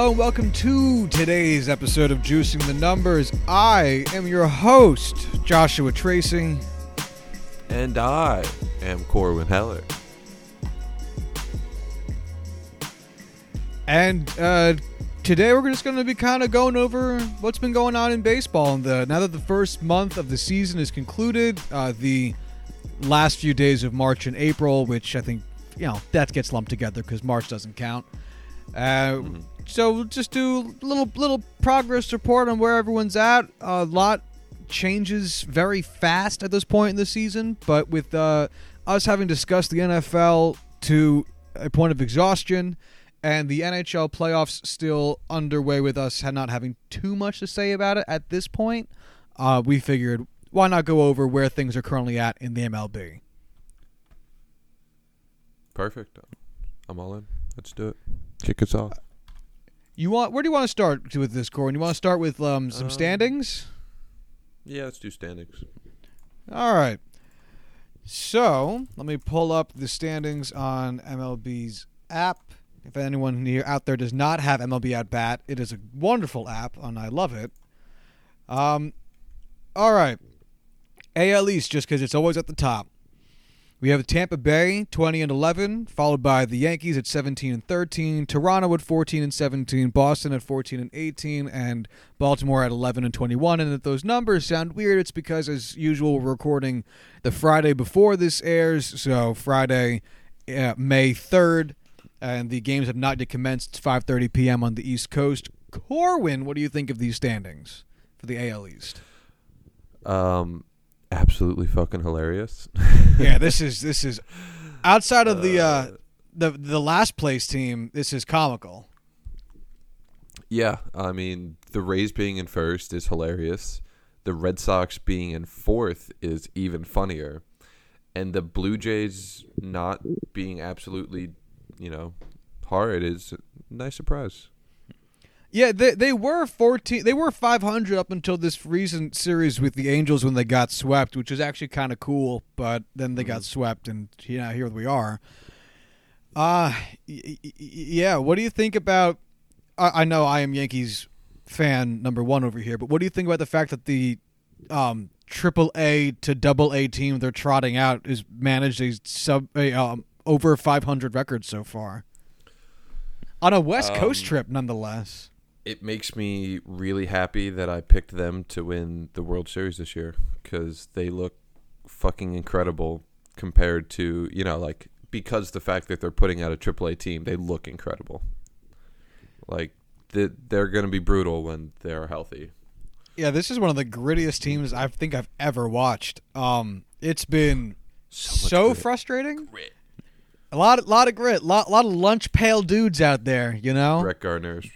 Hello and welcome to today's episode of Juicing the Numbers. I am your host, Joshua Tracy. And I am Corwin Heller. And uh, today we're just going to be kind of going over what's been going on in baseball. And the, now that the first month of the season is concluded, uh, the last few days of March and April, which I think, you know, that gets lumped together because March doesn't count. Uh, So we'll just do a little little progress report on where everyone's at. A lot changes very fast at this point in the season, but with uh, us having discussed the NFL to a point of exhaustion, and the NHL playoffs still underway with us not having too much to say about it at this point, uh, we figured why not go over where things are currently at in the MLB. Perfect. I'm all in. Let's do it. Kick us off. You want where do you want to start with this, Corwin? You want to start with um, some Um, standings? Yeah, let's do standings. All right. So let me pull up the standings on MLB's app. If anyone here out there does not have MLB at bat, it is a wonderful app, and I love it. Um, all right. AL East, just because it's always at the top. We have Tampa Bay 20 and 11, followed by the Yankees at 17 and 13, Toronto at 14 and 17, Boston at 14 and 18, and Baltimore at 11 and 21. And if those numbers sound weird, it's because, as usual, we're recording the Friday before this airs. So Friday, uh, May 3rd, and the games have not yet commenced. It's 5:30 p.m. on the East Coast. Corwin, what do you think of these standings for the AL East? Um, absolutely fucking hilarious. yeah, this is this is outside of the uh, the the last place team. This is comical. yeah, I mean, the Rays being in first is hilarious. The Red Sox being in fourth is even funnier. And the Blue Jays not being absolutely, you know, hard is a nice surprise. Yeah, they they were fourteen. They were five hundred up until this recent series with the Angels when they got swept, which was actually kind of cool. But then they got swept, and you know here we are. Uh y- y- yeah. What do you think about? I, I know I am Yankees fan number one over here, but what do you think about the fact that the um triple A to double A team they're trotting out is managed a sub a um, over five hundred record so far on a West Coast Um, trip, nonetheless. It makes me really happy that I picked them to win the World Series this year because they look fucking incredible compared to you know like because the fact that they're putting out a AAA team, they look incredible. Like they- they're going to be brutal when they're healthy. Yeah, this is one of the grittiest teams I think I've ever watched. Um, it's been so, much grit. frustrating. A lot, lot of grit. Lot, lot of lunch pail dudes out there. You know, Brett Gardner's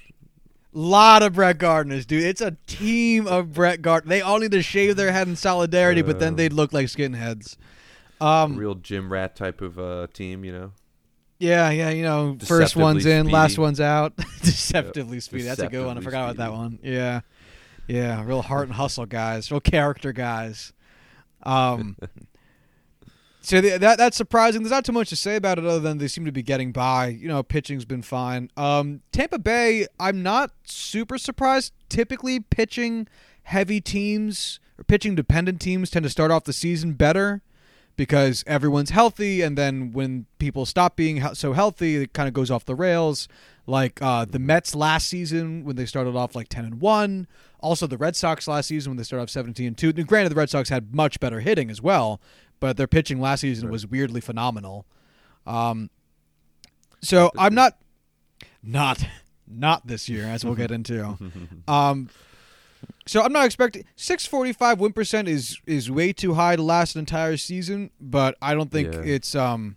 lot of Brett Gardners, dude. It's a team of Brett Gardner. They all need to shave their head in solidarity, but then they'd look like skinheads. Um, real gym rat type of uh, team, you know. yeah, yeah. You know, first one's Deceptively in, last one's out. Deceptively speedy. That's a good one. I Deceptively forgot about that one. Yeah, yeah. Real heart and hustle guys. Real character guys. Um. So the, that that's surprising. There's not too much to say about it other than they seem to be getting by. You know, pitching's been fine. Um, Tampa Bay, I'm not super surprised. Typically, pitching heavy teams or pitching dependent teams tend to start off the season better because everyone's healthy, and then when people stop being so healthy, it kind of goes off the rails. Like uh, the Mets last season when they started off like ten and one. Also, the Red Sox last season when they started off seventeen and two. Granted, the Red Sox had much better hitting as well, but their pitching last season was weirdly phenomenal. Um, so I'm not, not, not this year, as we'll get into. Um, so I'm not expecting 645 win percent is is way too high to last an entire season, but I don't think Yeah. it's um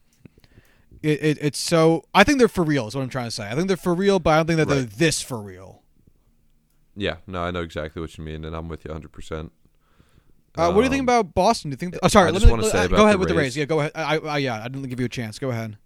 it, it it's so I think they're for real is what I'm trying to say. I think they're for real, but I don't think that they're this for real. Yeah, no, I know exactly what you mean, and I'm with you 100. percent Uh, what do you think about Boston? Do you think? oh, sorry. I let just me, wanna let- say uh, about go ahead the with the Rays. Rays. Yeah, go ahead. I, I, yeah, I didn't give you a chance. Go ahead.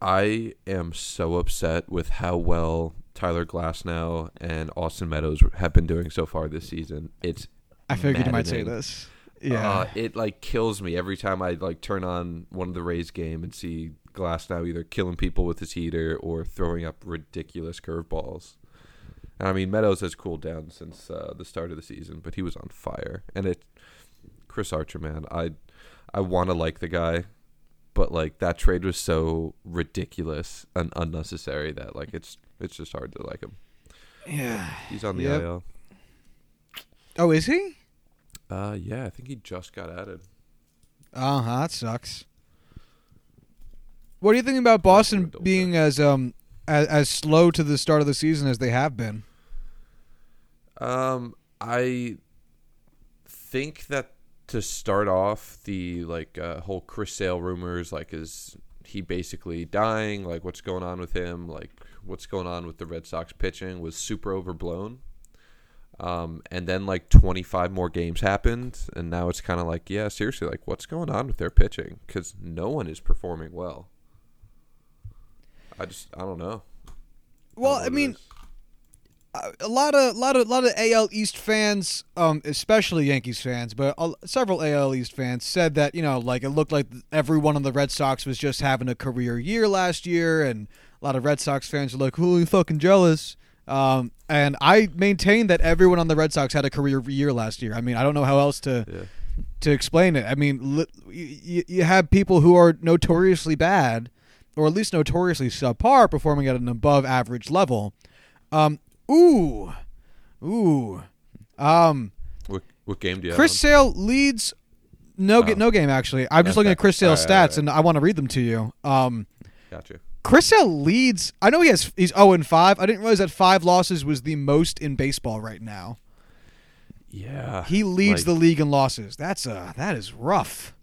I am so upset with how well Tyler Glasnow and Austin Meadows have been doing so far this season. It's I figured you might say this. Yeah. Uh, it like kills me every time I like turn on one of the Rays game and see Glasnow either killing people with his heater or throwing up ridiculous curveballs. And I mean Meadows has cooled down since uh, the start of the season, but he was on fire. And it, Chris Archer, man, I, I want to like the guy, but like that trade was so ridiculous and unnecessary that like it's it's just hard to like him. yeah. He's on the Yep. IL. Oh, is he? Uh, yeah, I think he just got added. Uh huh. That sucks. What do you think about Boston being as um as, as slow to the start of the season as they have been? Um, I think that to start off the like uh, whole Chris Sale rumors, like is he basically dying? Like what's going on with him? Like what's going on with the Red Sox pitching was super overblown. Um, and then like 25 more games happened, and now it's kind of like, yeah, seriously, like what's going on with their pitching? Because no one is performing well. I just, I don't know. Well, know I mean. A- lot of lot of lot of AL East fans, um, especially Yankees fans, but uh, several AL East fans said that you know, like it looked like everyone on the Red Sox was just having a career year last year, and a lot of Red Sox fans were like, "Who are you fucking jealous?" Um, and I maintain that everyone on the Red Sox had a career year last year. I mean, I don't know how else to yeah. to explain it. I mean, li- you, you have people who are notoriously bad, or at least notoriously subpar, performing at an above average level. Um, ooh, ooh. Um, What, what game do you have? Chris? Sale leads. No, Oh. get no game actually. I'm just looking at Chris Sale's All right, all stats, and I want to read them to you. Um, on? Gotcha. Chris Sale leads. I know he has. He's 0 and 5. I didn't realize that five losses was the most in baseball right now. Yeah. He leads the league in losses. That's uh that is rough.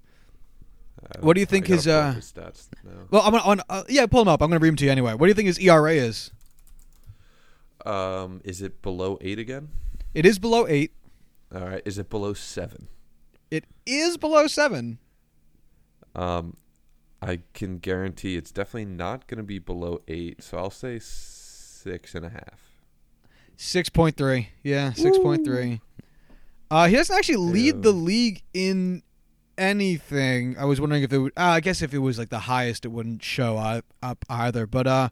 What do you think I his, uh, stats now. Well, I'm gonna on, uh, yeah, pull him up. I'm gonna read him to you anyway. What do you think his ERA is? Um, is it below eight again? It is below eight. All right. Is it below seven? It is below seven. Um, I can guarantee it's definitely not going to be below eight. So I'll say six and a half. Six point three. Yeah, six point three. Uh, he doesn't actually lead Ew. the league in anything. I was wondering if it would. Uh, I guess if it was like the highest, it wouldn't show up, up either. But uh,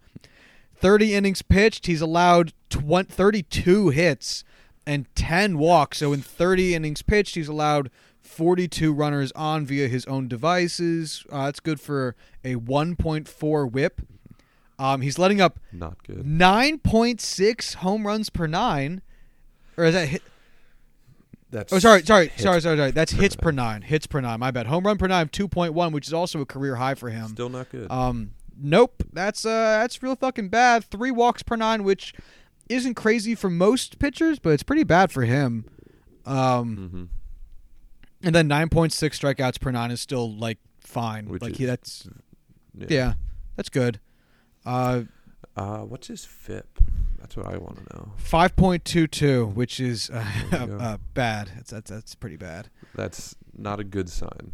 thirty innings pitched. He's allowed 20, 32 hits and ten walks. So in thirty innings pitched, he's allowed. 42 runners on via his own devices. Uh, that's good for a 1.4 whip. Um, he's letting up Not good. 9.6 home runs per nine. Or is that hit? That's Oh, sorry, sorry, sorry, sorry, sorry. That's per hits per nine. nine. Hits per nine. My bad. Home run per nine, 2.1, which is also a career high for him. Still not good. Um, nope. That's uh, that's real fucking bad. Three walks per nine, which isn't crazy for most pitchers, but it's pretty bad for him. Um, mm-hmm. and then 9.6 strikeouts per nine is still like fine. Which like he, that's yeah, that's good. Uh, Uh, what's his FIP? That's what I want to know. 5.22, which is uh, There you go. uh, bad. That's, that's that's pretty bad. That's not a good sign.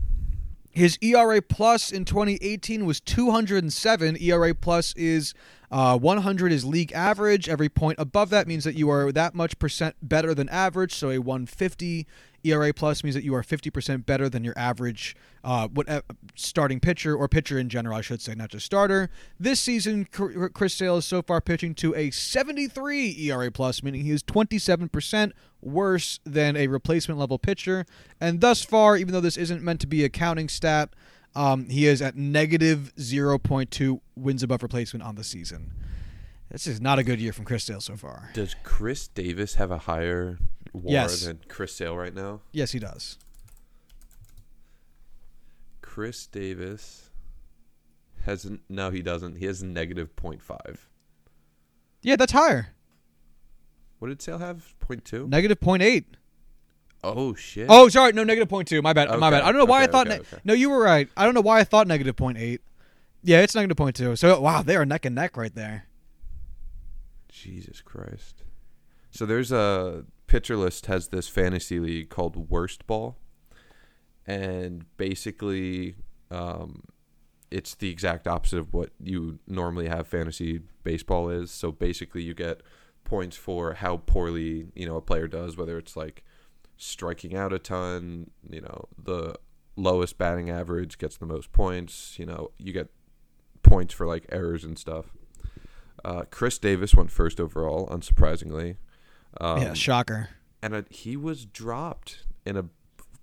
His ERA plus in 2018 was 207. ERA plus is uh, 100 is league average. Every point above that means that you are that much percent better than average. So a 150 ERA plus means that you are 50% better than your average uh, what uh, starting pitcher or pitcher in general, I should say, not just starter. This season, Chris Sale is so far pitching to a 73 ERA plus, meaning he is 27% worse than a replacement level pitcher. And thus far, even though this isn't meant to be a counting stat, um, he is at negative 0.2 wins above replacement on the season. This is not a good year from Chris Sale so far. Does Chris Davis have a higher WAR Yes. than Chris Sale right now? Yes, he does. Chris Davis has no, he doesn't. He has negative 0.5. Yeah, that's higher. What did Sale have? 0.2? Negative 0.8. Oh shit. Oh, sorry. No, negative two. My bad. My bad. I don't know why okay, I thought. okay, ne- okay. No, you were right. I don't know why I thought negative eight. Yeah, it's negative two. So, wow, they are neck and neck right there. Jesus Christ. So there's a pitcher list has this fantasy league called Worst Ball, and basically, um, it's the exact opposite of what you normally have fantasy baseball is. So basically, you get points for how poorly you know a player does, whether it's like striking out a ton. You know, the lowest batting average gets the most points. You know, you get points for like errors and stuff. Uh, Chris Davis went first overall, unsurprisingly. Um, yeah, shocker. and he was dropped in a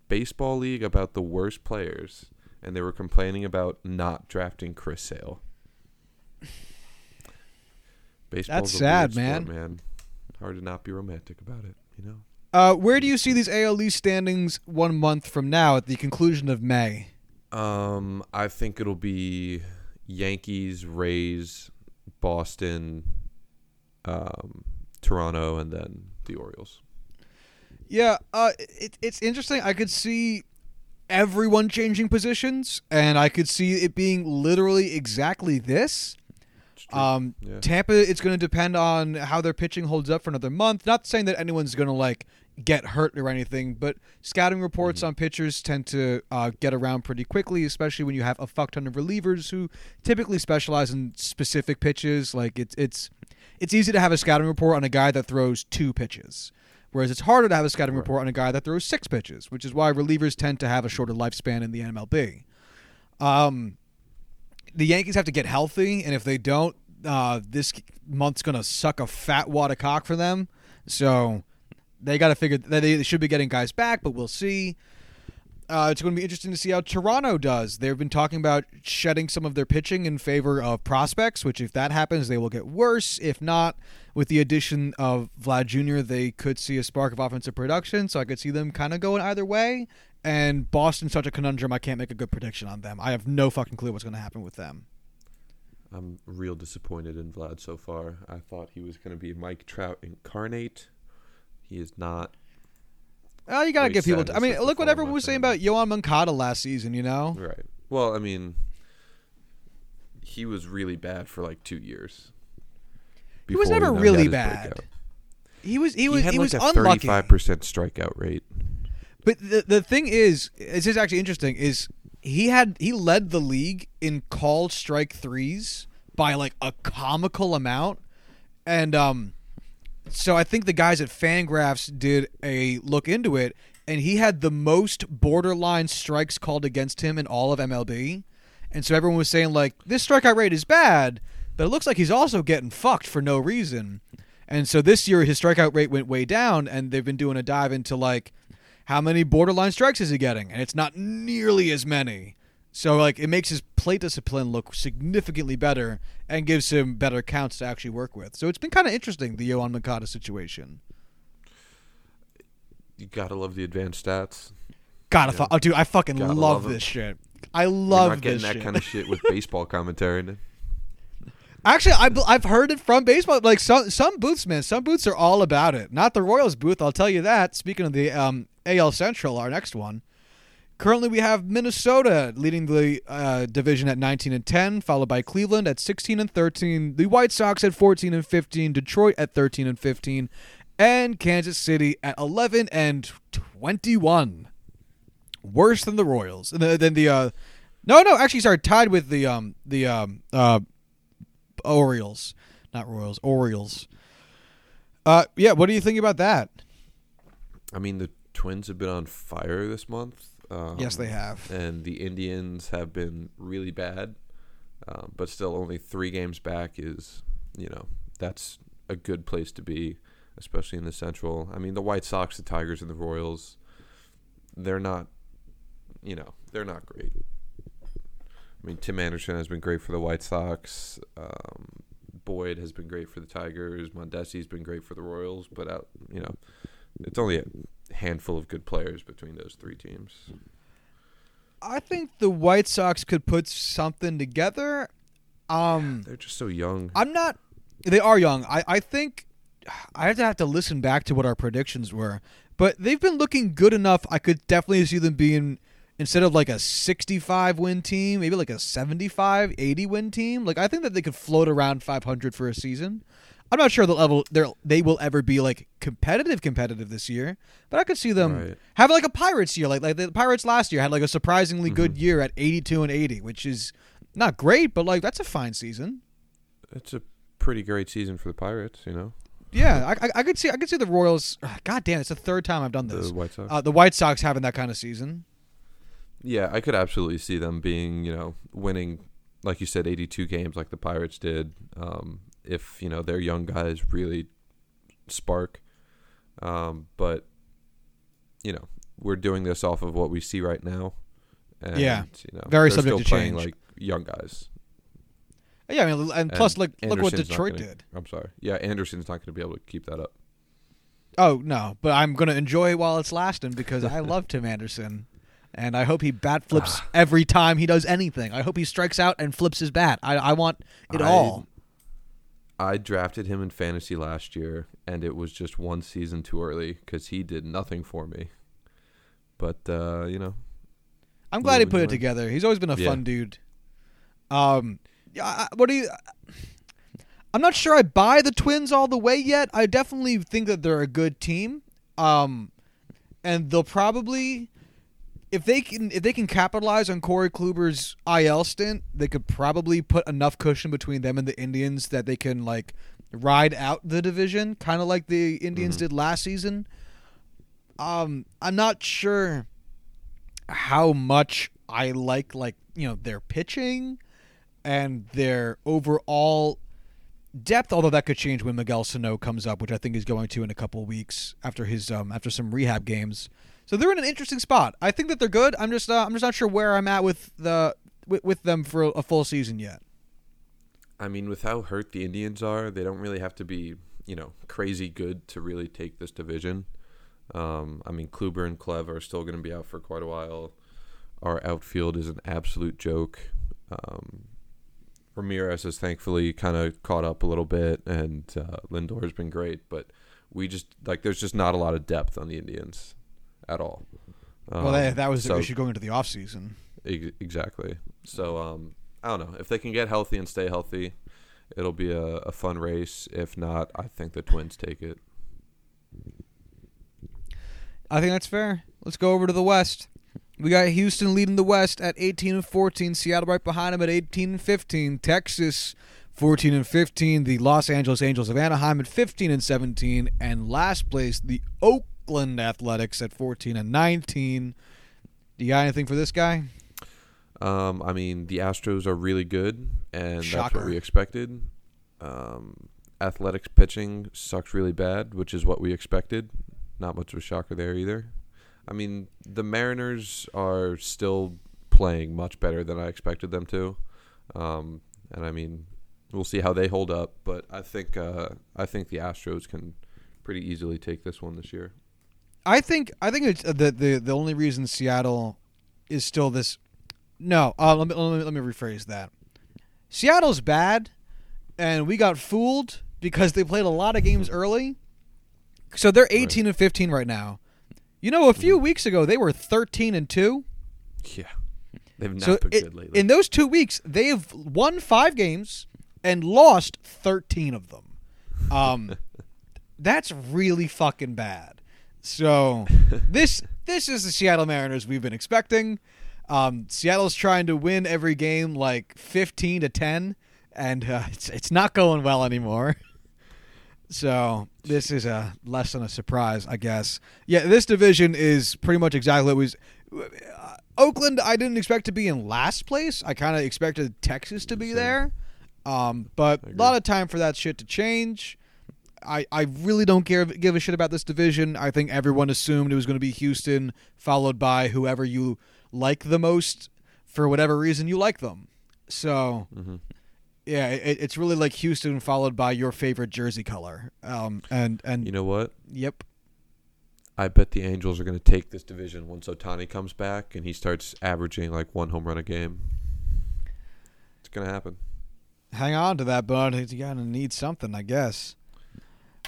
baseball league about the worst players, and they were complaining about not drafting Chris Sale. Baseball's a sad, man. sport, man. Hard to not be romantic about it, you know. Uh, where do you see these ALE standings one month from now at the conclusion of May? Um, I think it'll be Yankees, Rays, Boston, um, Toronto, and then the Orioles. Yeah, uh, it, it's interesting. I could see everyone changing positions, and I could see it being literally exactly this. It's true. Um, Yeah. Tampa, it's going to depend on how their pitching holds up for another month. Not saying that anyone's going to like get hurt or anything, but scouting reports Mm-hmm. on pitchers tend to uh, get around pretty quickly, especially when you have a fuck ton of relievers who typically specialize in specific pitches. Like it's it's it's easy to have a scouting report on a guy that throws two pitches. Whereas it's harder to have a scouting Right. report on a guy that throws six pitches, which is why relievers tend to have a shorter lifespan in the MLB. Um, the Yankees have to get healthy, and if they don't, uh, this month's gonna suck a fat wad of cock for them. So they got to figure that they should be getting guys back, but we'll see. Uh, it's going to be interesting to see how Toronto does. They've been talking about shedding some of their pitching in favor of prospects, which, if that happens, they will get worse. If not, with the addition of Vlad Jr., they could see a spark of offensive production. So I could see them kind of going either way. And Boston's such a conundrum, I can't make a good prediction on them. I have no fucking clue what's going to happen with them. I'm real disappointed in Vlad so far. I thought he was going to be Mike Trout incarnate. He is not. Oh, you gotta give people. sad I mean, look what everyone was saying about Yoan Moncada last season. You know, Right. Well, I mean, he was really bad for like two years. He was never really bad. breakout. he was he was He, was had he like was a unlucky. thirty-five percent strikeout rate. But the the thing is, this is actually interesting. Is he had he led the league in called strike threes by like a comical amount, and um, so I think the guys at Fangraphs did a look into it, and he had the most borderline strikes called against him in all of MLB, and so everyone was saying like this strikeout rate is bad, but it looks like he's also getting fucked for no reason. And so this year his strikeout rate went way down, and they've been doing a dive into like how many borderline strikes is he getting, and it's not nearly as many. So like it makes his plate discipline look significantly better and gives him better counts to actually work with. So it's been kind of interesting the Yoan Moncada situation. You gotta love the advanced stats. Gotta, Yeah. fu- oh, dude, I fucking love, love this shit. I You're love not getting that shit. kind of shit with baseball commentary. Actually, I, I've heard it from baseball. Like some some booths, man. Some booths are all about it. Not the Royals booth, I'll tell you that. Speaking of the um, AL Central, our next one. Currently, we have Minnesota leading the uh, division at 19 and 10, followed by Cleveland at 16 and 13, the White Sox at 14 and 15, Detroit at 13 and 15, and Kansas City at 11 and 21. Worse than the Royals. Than the uh, no, no, actually, sorry, tied with the um the um uh Orioles, not Royals, Orioles. Uh, yeah. What do you think about that? I mean, the Twins have been on fire this month. Um, yes, they have. and the Indians have been really bad, um, but still only three games back is, you know, that's a good place to be, especially in the Central. I mean, the White Sox, the Tigers, and the Royals, they're not, you know, they're not great. I mean, Tim Anderson has been great for the White Sox. Um, Boyd has been great for the Tigers. Mondesi's been great for the Royals, but out, you know, it's only a handful of good players between those three teams. I think the White Sox could put something together. Um, They're just so young. I'm not. They are young. I, I think I have to have to listen back to what our predictions were, but they've been looking good enough. I could definitely see them being instead of like a 65 win team, maybe like a 75, 80 win team. Like I think that they could float around 500 for a season. I'm not sure the level they they will ever be like competitive competitive this year, but I could see them Right. have like a Pirates year. Like like the Pirates last year had like a surprisingly good Mhm. year at 82 and 80, which is not great, but like that's a fine season. It's a pretty great season for the Pirates, you know. Yeah, I, I, I could see I could see the Royals. God damn, it's the third time I've done this. The White Sox. Uh, the White Sox having that kind of season. Yeah, I could absolutely see them being, you know, winning, like you said, 82 games like the Pirates did. Um, if you know their young guys really spark, um, but you know we're doing this off of what we see right now. And, Yeah, you know, very subject still to playing change. like young guys. Yeah, I mean, and plus, look look what Detroit gonna- did. I'm sorry. Yeah, Anderson's not going to be able to keep that up. Oh no, but I'm gonna enjoy it while it's lasting because I love Tim Anderson, and I hope he bat flips every time he does anything. I hope he strikes out and flips his bat. I, I want it I- all. I drafted him in fantasy last year, and it was just one season too early because he did nothing for me. But uh, you know, I'm glad he put it together. He's always been a Yeah. fun dude. Um, yeah. What do you? I'm not sure I buy the Twins all the way yet. I definitely think that they're a good team. Um, and they'll probably, if they can, if they can capitalize on Corey Kluber's IL stint, they could probably put enough cushion between them and the Indians that they can like ride out the division, kind of like the Indians Mhm. did last season. Um, I'm not sure how much I like like you know their pitching and their overall depth. Although that could change when Miguel Sano comes up, which I think he's going to in a couple weeks after his um after some rehab games. So they're in an interesting spot. I think that they're good. I'm just uh, I'm just not sure where I'm at with the with, with them for a full season yet. I mean, with how hurt the Indians are, they don't really have to be, you know, crazy good to really take this division. Um, I mean, Kluber and Clev are still going to be out for quite a while. Our outfield is an absolute joke. Um, Ramirez has thankfully kind of caught up a little bit, and uh, Lindor has been great. But we just like there's just not a lot of depth on the Indians at all. well, that, Um, that was the issue going into the offseason. Ex- Exactly. So um, I don't know if they can get healthy and stay healthy, it'll be a, a fun race. If not, I think the Twins take it. I think that's fair. Let's go over to the West. We got Houston leading the West at 18 and 14. Seattle right behind them at 18 and 15. Texas 14 and 15. The Los Angeles Angels of Anaheim at 15 and 17. And last place, the Oakland Athletics at 14 and 19. Do you got anything for this guy? Um, I mean, the Astros are really good, and that's what we expected. Um, athletics pitching sucks really bad, which is what we expected. Not much of a shocker there either. I mean, the Mariners are still playing much better than I expected them to, um, and I mean, we'll see how they hold up. But I think uh, I think the Astros can pretty easily take this one this year. I think I think it's uh, the the the only reason Seattle is still this. No, uh, let me let me let me rephrase that. Seattle's bad, and we got fooled because they played a lot of games early. So they're eighteen and fifteen right now. You know, a few weeks ago they were thirteen and two. Yeah, they've not So been it- good lately. in those two weeks, they have won five games and lost thirteen of them. Um, that's really fucking bad. So this this is the Seattle Mariners we've been expecting. Um, Seattle's trying to win every game like fifteen to ten, and uh, it's it's not going well anymore. So this is a less than a surprise, I guess. Yeah, this division is pretty much exactly what was. Uh, Oakland, I didn't expect to be in last place. I kind of expected Texas to be there, um, but a lot of time for that shit to change. I, I really don't care give a shit about this division. I think everyone assumed it was going to be Houston, followed by whoever you like the most for whatever reason you like them. So hmm yeah, it, it's really like Houston followed by your favorite jersey color. Um, and and You know what? yep, I bet the Angels are going to take this division once Ohtani comes back and he starts averaging like one home run a game. It's going to happen. hang on to that, bud. You gotta need something, I guess.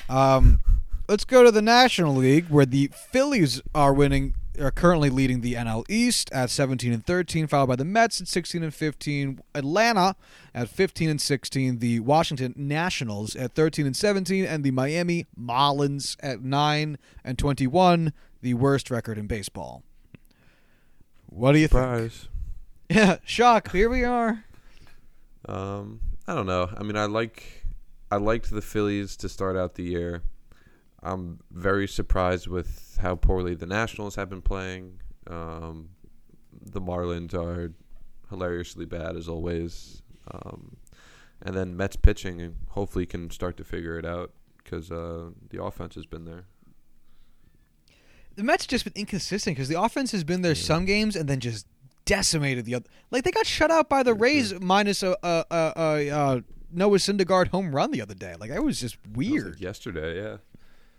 Um, let's go to the National League where the Phillies are winning. Are currently leading the NL East at 17 and 13, followed by the Mets at 16 and 15, Atlanta at 15 and 16, the Washington Nationals at 13 and 17, and the Miami Marlins at 9 and 21, the worst record in baseball. What do you think? Surprise. Yeah, shock. Here we are. Um, I don't know. I mean, I like I liked the Phillies to start out the year. I'm very surprised with how poorly the Nationals have been playing. Um, the Marlins are hilariously bad as always. Um, and then Mets pitching and hopefully can start to figure it out because uh, the offense has been there. The Mets just been inconsistent because the offense has been there Yeah. some games and then just decimated the other. Like they got shut out by the Rays minus a, a, a, a, uh Noah Syndergaard home run the other day. Like that was just That was, like, weird. yesterday, yeah.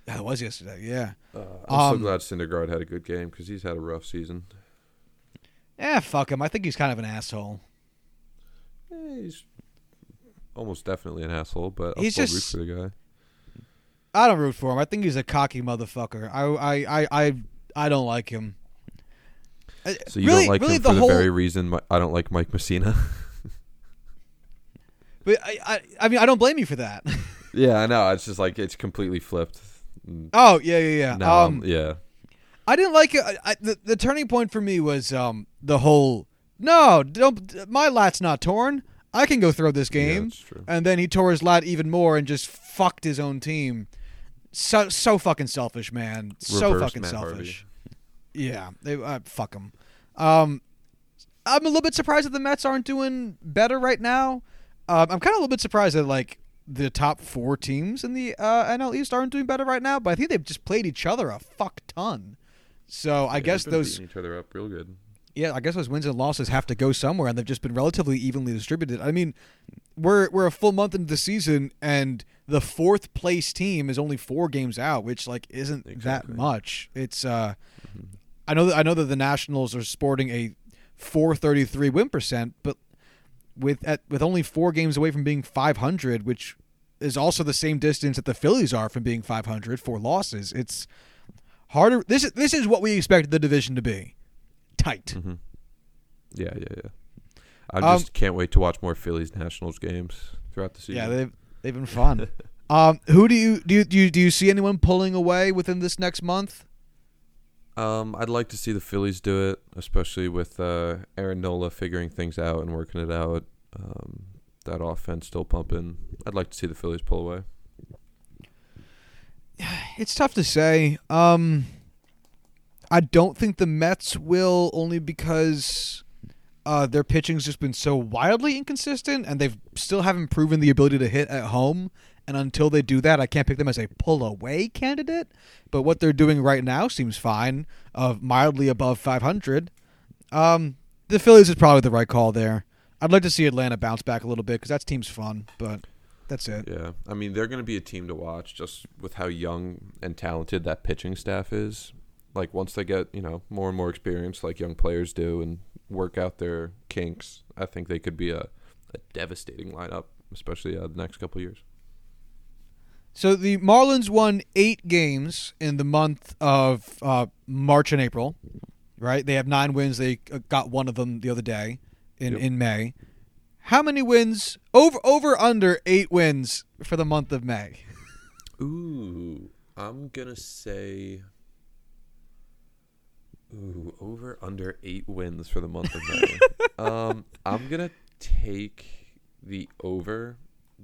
Yeah, it was yesterday. Yeah. Uh, I'm Um, so glad Syndergaard had a good game because he's had a rough season. Yeah, fuck him. I think he's kind of an asshole. Eh, he's almost definitely an asshole, but I'll He's just- root for the guy. I don't root for him. I think he's a cocky motherfucker. I I I I, I don't like him. So you really, don't like really him for the whole, very reason I don't like Mike Messina. But I, I I mean I don't blame you for that. yeah, I know. It's just like it's completely flipped. Oh yeah yeah yeah. Now, um, I'm- yeah. I didn't like it. I, I, the the turning point for me was um the whole no don't my lat's not torn. I can go throw this Yeah, game. true. and then he tore his lat even more and just fucked his own team. So so fucking selfish, man. so fucking Matt selfish. Yeah, they uh, fuck him. Um, I'm a little bit surprised that the Mets aren't doing better right now. Um, I'm kind of a little bit surprised that like the top four teams in the uh, NL East aren't doing better right now. But I think they've just played each other a fuck ton. So I Yeah, guess those each other up real good. yeah, I guess those wins and losses have to go somewhere, and they've just been relatively evenly distributed. I mean, we're we're a full month into the season, and the fourth place team is only four games out, which like isn't Exactly. that much. It's uh, Mhm. I know that I know that the Nationals are sporting a 433 win percent, but with at with only four games away from being 500, which is also the same distance that the Phillies are from being 500, four losses. It's harder. This is this is what we expected the division to be, tight. hmm Yeah, yeah, yeah. I Um, just can't wait to watch more Phillies Nationals games throughout the season. Yeah, they've they've been fun. um, who do you do you, do you do you see anyone pulling away within this next month? Um, I'd like to see the Phillies do it, especially with uh, Aaron Nola figuring things out and working it out. Um, that offense still pumping. I'd like to see the Phillies pull away. It's tough to say. Um, I don't think the Mets will, only because uh, their pitching's just been so wildly inconsistent, and they've still haven't proven the ability to hit at home. And until they do that, I can't pick them as a pull away candidate. But what they're doing right now seems fine, of mildly above 500. Um, the Phillies is probably the right call there. I'd like to see Atlanta bounce back a little bit because that team's fun, but that's it. Yeah, I mean they're going to be a team to watch just with how young and talented that pitching staff is. Like once they get you know more and more experience, like young players do, and work out their kinks, I think they could be a, a devastating lineup, especially uh, the next couple years. So the Marlins won eight games in the month of uh, March and April, right? They have nine wins. They uh, got one of them the other day in, Yep. in May. How many wins? Over over under eight wins for the month of May. Ooh, I'm gonna say. Ooh, over under eight wins for the month of May. um, I'm gonna take the over,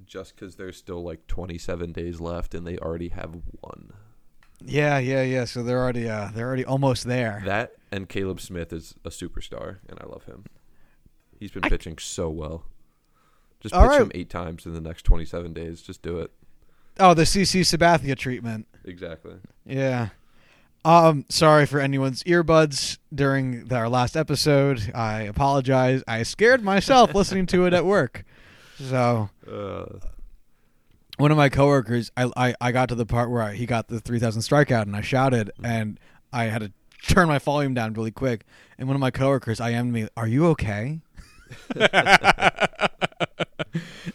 just because there's still like 27 days left, and they already have one. Yeah, yeah, yeah. So they're already uh, they're already almost there. That and Caleb Smith is a superstar, and I love him. He's been I- pitching so well. Just All pitch right. him eight times in the next 27 days. Just do it. Oh, the CC Sabathia treatment. Exactly. Yeah. Um, sorry for anyone's earbuds during our last episode. I apologize. I scared myself listening to it at work. So Uh, one of my coworkers, I, I, I got to the part where I, he got the 3,000 strikeout and I shouted and I had to turn my volume down really quick. And one of my coworkers, I am me, are you okay?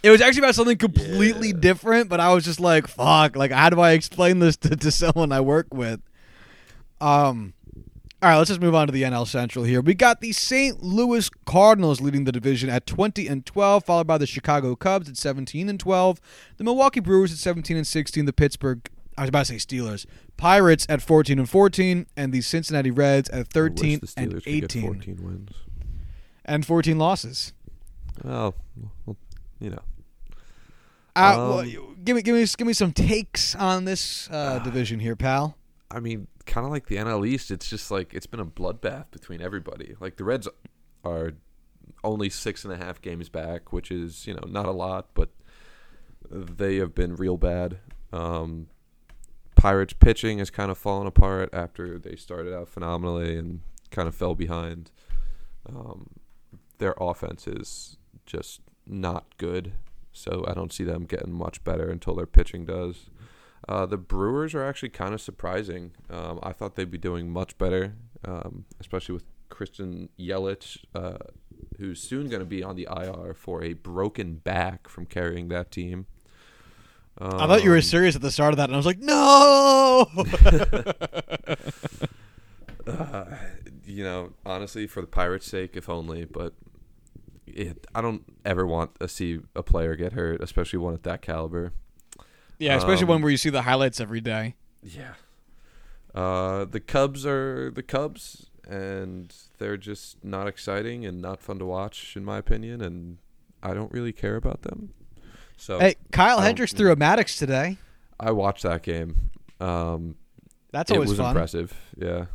it was actually about something completely Yeah. different, but I was just like, fuck, like how do I explain this to, to someone I work with? Um all right, let's just move on to the NL Central here. We got the St. Louis Cardinals leading the division at 20 and 12, followed by the Chicago Cubs at 17 and 12, the Milwaukee Brewers at 17 and 16, the Pittsburgh I was about to say Steelers, Pirates at 14 and 14, and the Cincinnati Reds at I wish 13 the Steelers and could get 18 14 wins. and 14 losses. Well, well, you know, Uh, Um, well, give me, give me, give me some takes on this uh, division here, pal. I mean, kind of like the NL East. It's just like it's been a bloodbath between everybody. Like the Reds are only six and a half games back, which is you know not a lot, but they have been real bad. Um, Pirates pitching has kind of fallen apart after they started out phenomenally and kind of fell behind. Um, their offense is just not good, so I don't see them getting much better until their pitching does. Uh, the Brewers are actually kind of surprising. Um, I thought they'd be doing much better, um, especially with Christian Yelich, uh, who's soon going to be on the IR for a broken back from carrying that team. I thought you were Um, serious at the start of that, and I was like, no. uh, you know, honestly, for the Pirates' sake, if only. But it, I don't ever want to see a player get hurt, especially one at that caliber. Yeah, especially Um, one where you see the highlights every day. Yeah. Uh, the Cubs are the Cubs, and they're just not exciting and not fun to watch, in my opinion. And I don't really care about them. So Hey, Kyle Hendricks threw a Maddux today. I watched that game. Um, That's it was fun. impressive. Yeah,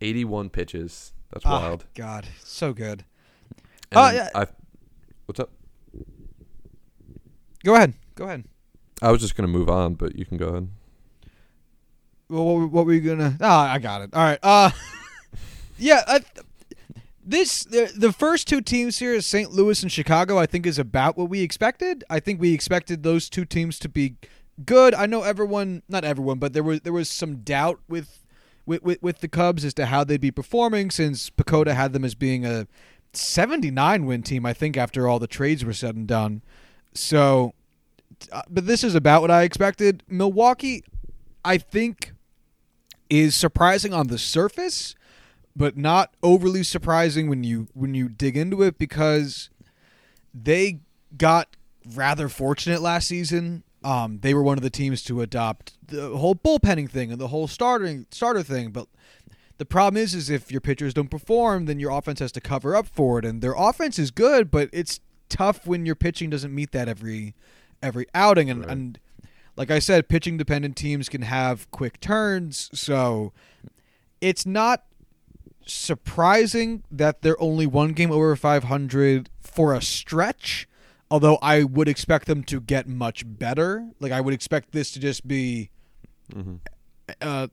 eighty-one pitches. That's Oh, wild. God, so good. And Oh, yeah. I, what's up? Go ahead. Go ahead. I was just gonna move on, but you can go ahead. Well, what, what were you gonna? Ah, I got it. All right. Uh, yeah. I, this the, the first two teams here, St. Louis and Chicago, I think is about what we expected. I think we expected those two teams to be good. I know everyone, not everyone, but there was there was some doubt with with with, with the Cubs as to how they'd be performing since PECOTA had them as being a 79 win team. I think after all the trades were said and done. So, uh, but this is about what I expected. Milwaukee, I think is surprising on the surface, but not overly surprising when you when you dig into it because they got rather fortunate last season. Um, they were one of the teams to adopt the whole bullpenning thing and the whole starting starter thing, but the problem is, is if your pitchers don't perform, then your offense has to cover up for it. And their offense is good, but it's tough when your pitching doesn't meet that every every outing. And, Right. and like I said, pitching dependent teams can have quick turns, so it's not surprising that they're only one game over 500 for a stretch. Although I would expect them to get much better. Like I would expect this to just be hmm uh,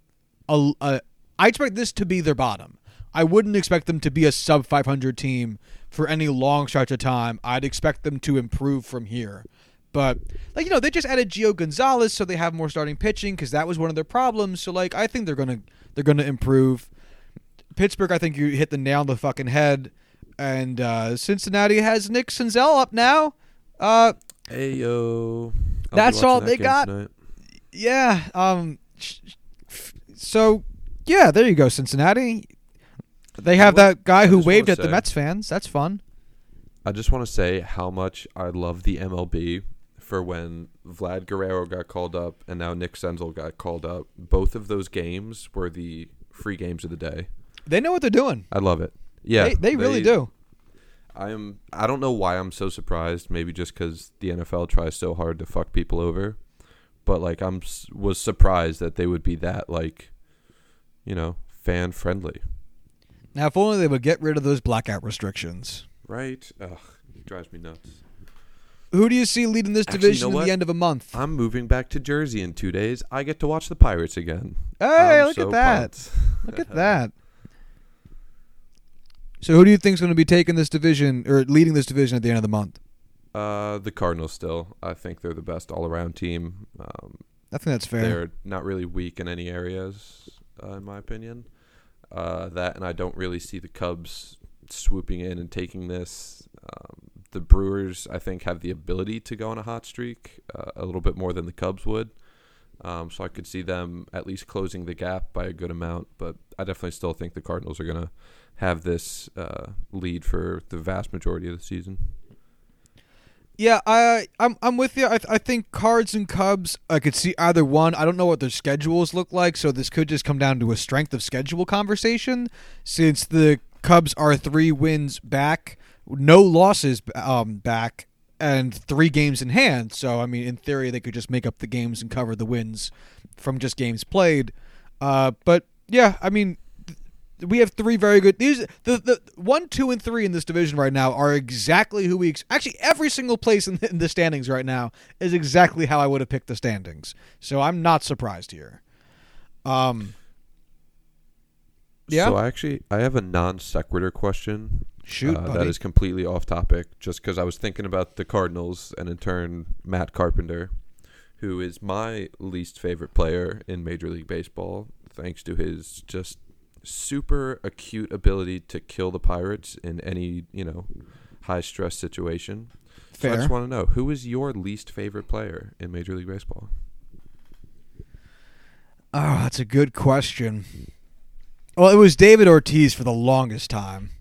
a, a, I expect this to be their bottom. I wouldn't expect them to be a sub 500 team for any long stretch of time. I'd expect them to improve from here. But like you know, they just added Gio Gonzalez, so they have more starting pitching because that was one of their problems. So like, I think they're gonna they're gonna improve. Pittsburgh, I think you hit the nail on the fucking head. And uh, Cincinnati has Nick Senzel up now. Uh, Hey yo. I'll That's all that they got. tonight. yeah. Um. So yeah, there you go, Cincinnati. They have that guy I who waved at the Mets fans. That's fun. I just want to say how much I love the MLB for when Vlad Guerrero got called up and now Nick Senzel got called up. Both of those games were the free games of the day. They know what they're doing. I love it. Yeah, they, they really do. I am. I don't know why I'm so surprised. Maybe just because the NFL tries so hard to fuck people over, but like I'm was surprised that they would be that like, you know, fan friendly. Now, if only they would get rid of those blackout restrictions. Right? Ugh, it drives me nuts. Who do you see leading this Actually, you division know at the end of a month? I'm moving back to Jersey in two days. I get to watch the Pirates again. hey, I'm look so at that! Look at that. So, who do you think is going to be taking this division or leading this division at the end of the month? Uh, the Cardinals still. I think they're the best all-around team. Um, I think that's fair. they're not really weak in any areas, uh, in my opinion. Uh, that and I don't really see the Cubs swooping in and taking this. Um, the Brewers, I think, have the ability to go on a hot streak uh, a little bit more than the Cubs would. Um, so I could see them at least closing the gap by a good amount. But I definitely still think the Cardinals are going to have this uh, lead for the vast majority of the season. Yeah, I I'm I'm with you. I th- I think Cards and Cubs. I could see either one. I don't know what their schedules look like, so this could just come down to a strength of schedule conversation. Since the Cubs are three wins back, no losses um back, and three games in hand. So I mean, in theory, they could just make up the games and cover the wins from just games played. Uh, but yeah, I mean, th- we have three very good. These the the one, two, and three in this division right now are exactly who we ex- actually every single place in the, in the standings right now is exactly how I would have picked the standings. So I'm not surprised here. Um. Yeah. So I actually, I have a non sequitur question. Shoot, uh, buddy. that is completely off topic. Just because I was thinking about the Cardinals, and in turn, Matt Carpenter, who is my least favorite player in Major League Baseball, thanks to his just super acute ability to kill the Pirates in any you know high stress situation. So I just want to know who is your least favorite player in Major League Baseball? Oh, that's a good question. Well, it was David Ortiz for the longest time.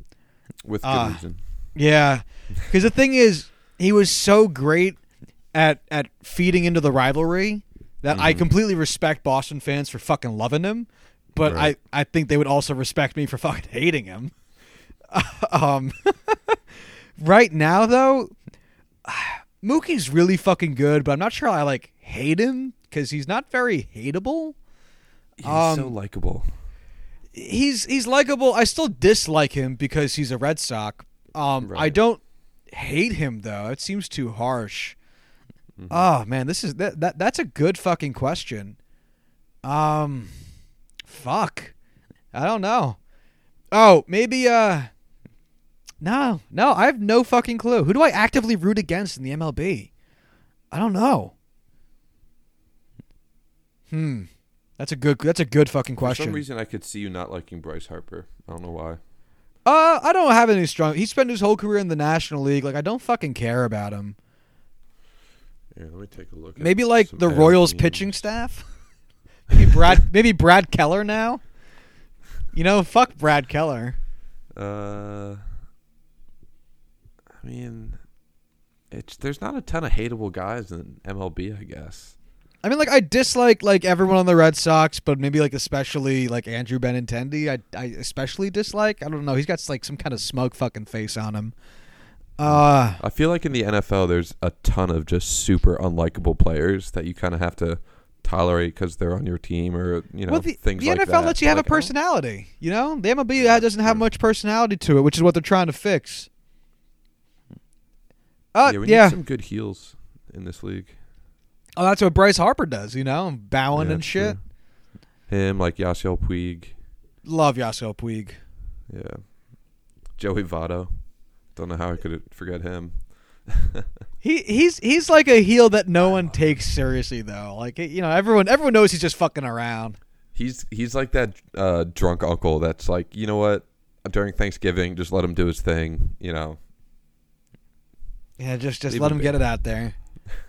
With good Ah. reason. Yeah, because the thing is, he was so great at at feeding into the rivalry that I Mhm. completely respect Boston fans for fucking loving him, but Right. I I think they would also respect me for fucking hating him. um, right now though, Mookie's really fucking good, but I'm not sure I like hate him because he's not very hateable. He's Um, so likable. He's he's likable. I still dislike him because he's a Red Sox. Um, I don't hate him though. It seems too harsh. Mhm. Oh man, this is that, that that's a good fucking question. Um, fuck, I don't know. Oh, maybe uh, no, no, I have no fucking clue. Who do I actively root against in the MLB? I don't know. Hmm, that's a good that's a good fucking For question. some reason, I could see you not liking Bryce Harper. I don't know why. Uh, I don't have any strong. He spent his whole career in the National League. Like, I don't fucking care about him. Yeah, let me take a look. at Maybe like the Royals teams. pitching staff. maybe Brad. maybe Brad Keller now. You know, fuck Brad Keller. Uh, I mean, it's there's not a ton of hateable guys in MLB, I guess. I mean, like I dislike like everyone on the Red Sox, but maybe like especially like Andrew Benintendi. I I especially dislike. I don't know. He's got like some kind of smug fucking face on him. Uh I feel like in the NFL, there's a ton of just super unlikable players that you kind of have to tolerate because they're on your team or you know well, the, things the like NFL that. lets you have like, a personality. You know, the MLB doesn't have much personality to it, which is what they're trying to fix. Uh, yeah, we yeah. need some good heels in this league. Oh, that's what Bryce Harper does, you know, bowing Yeah, and shit. true. Him like Yasiel Puig, Love Yasiel Puig. yeah, Joey Votto. Don't know how I could forget him. He he's he's like a heel that no one takes seriously though. Like you know, everyone everyone knows he's just fucking around. He's he's like that uh, drunk uncle that's like, you know what? During Thanksgiving, just let him do his thing. You know, Yeah, just just Leave let him him get it out there.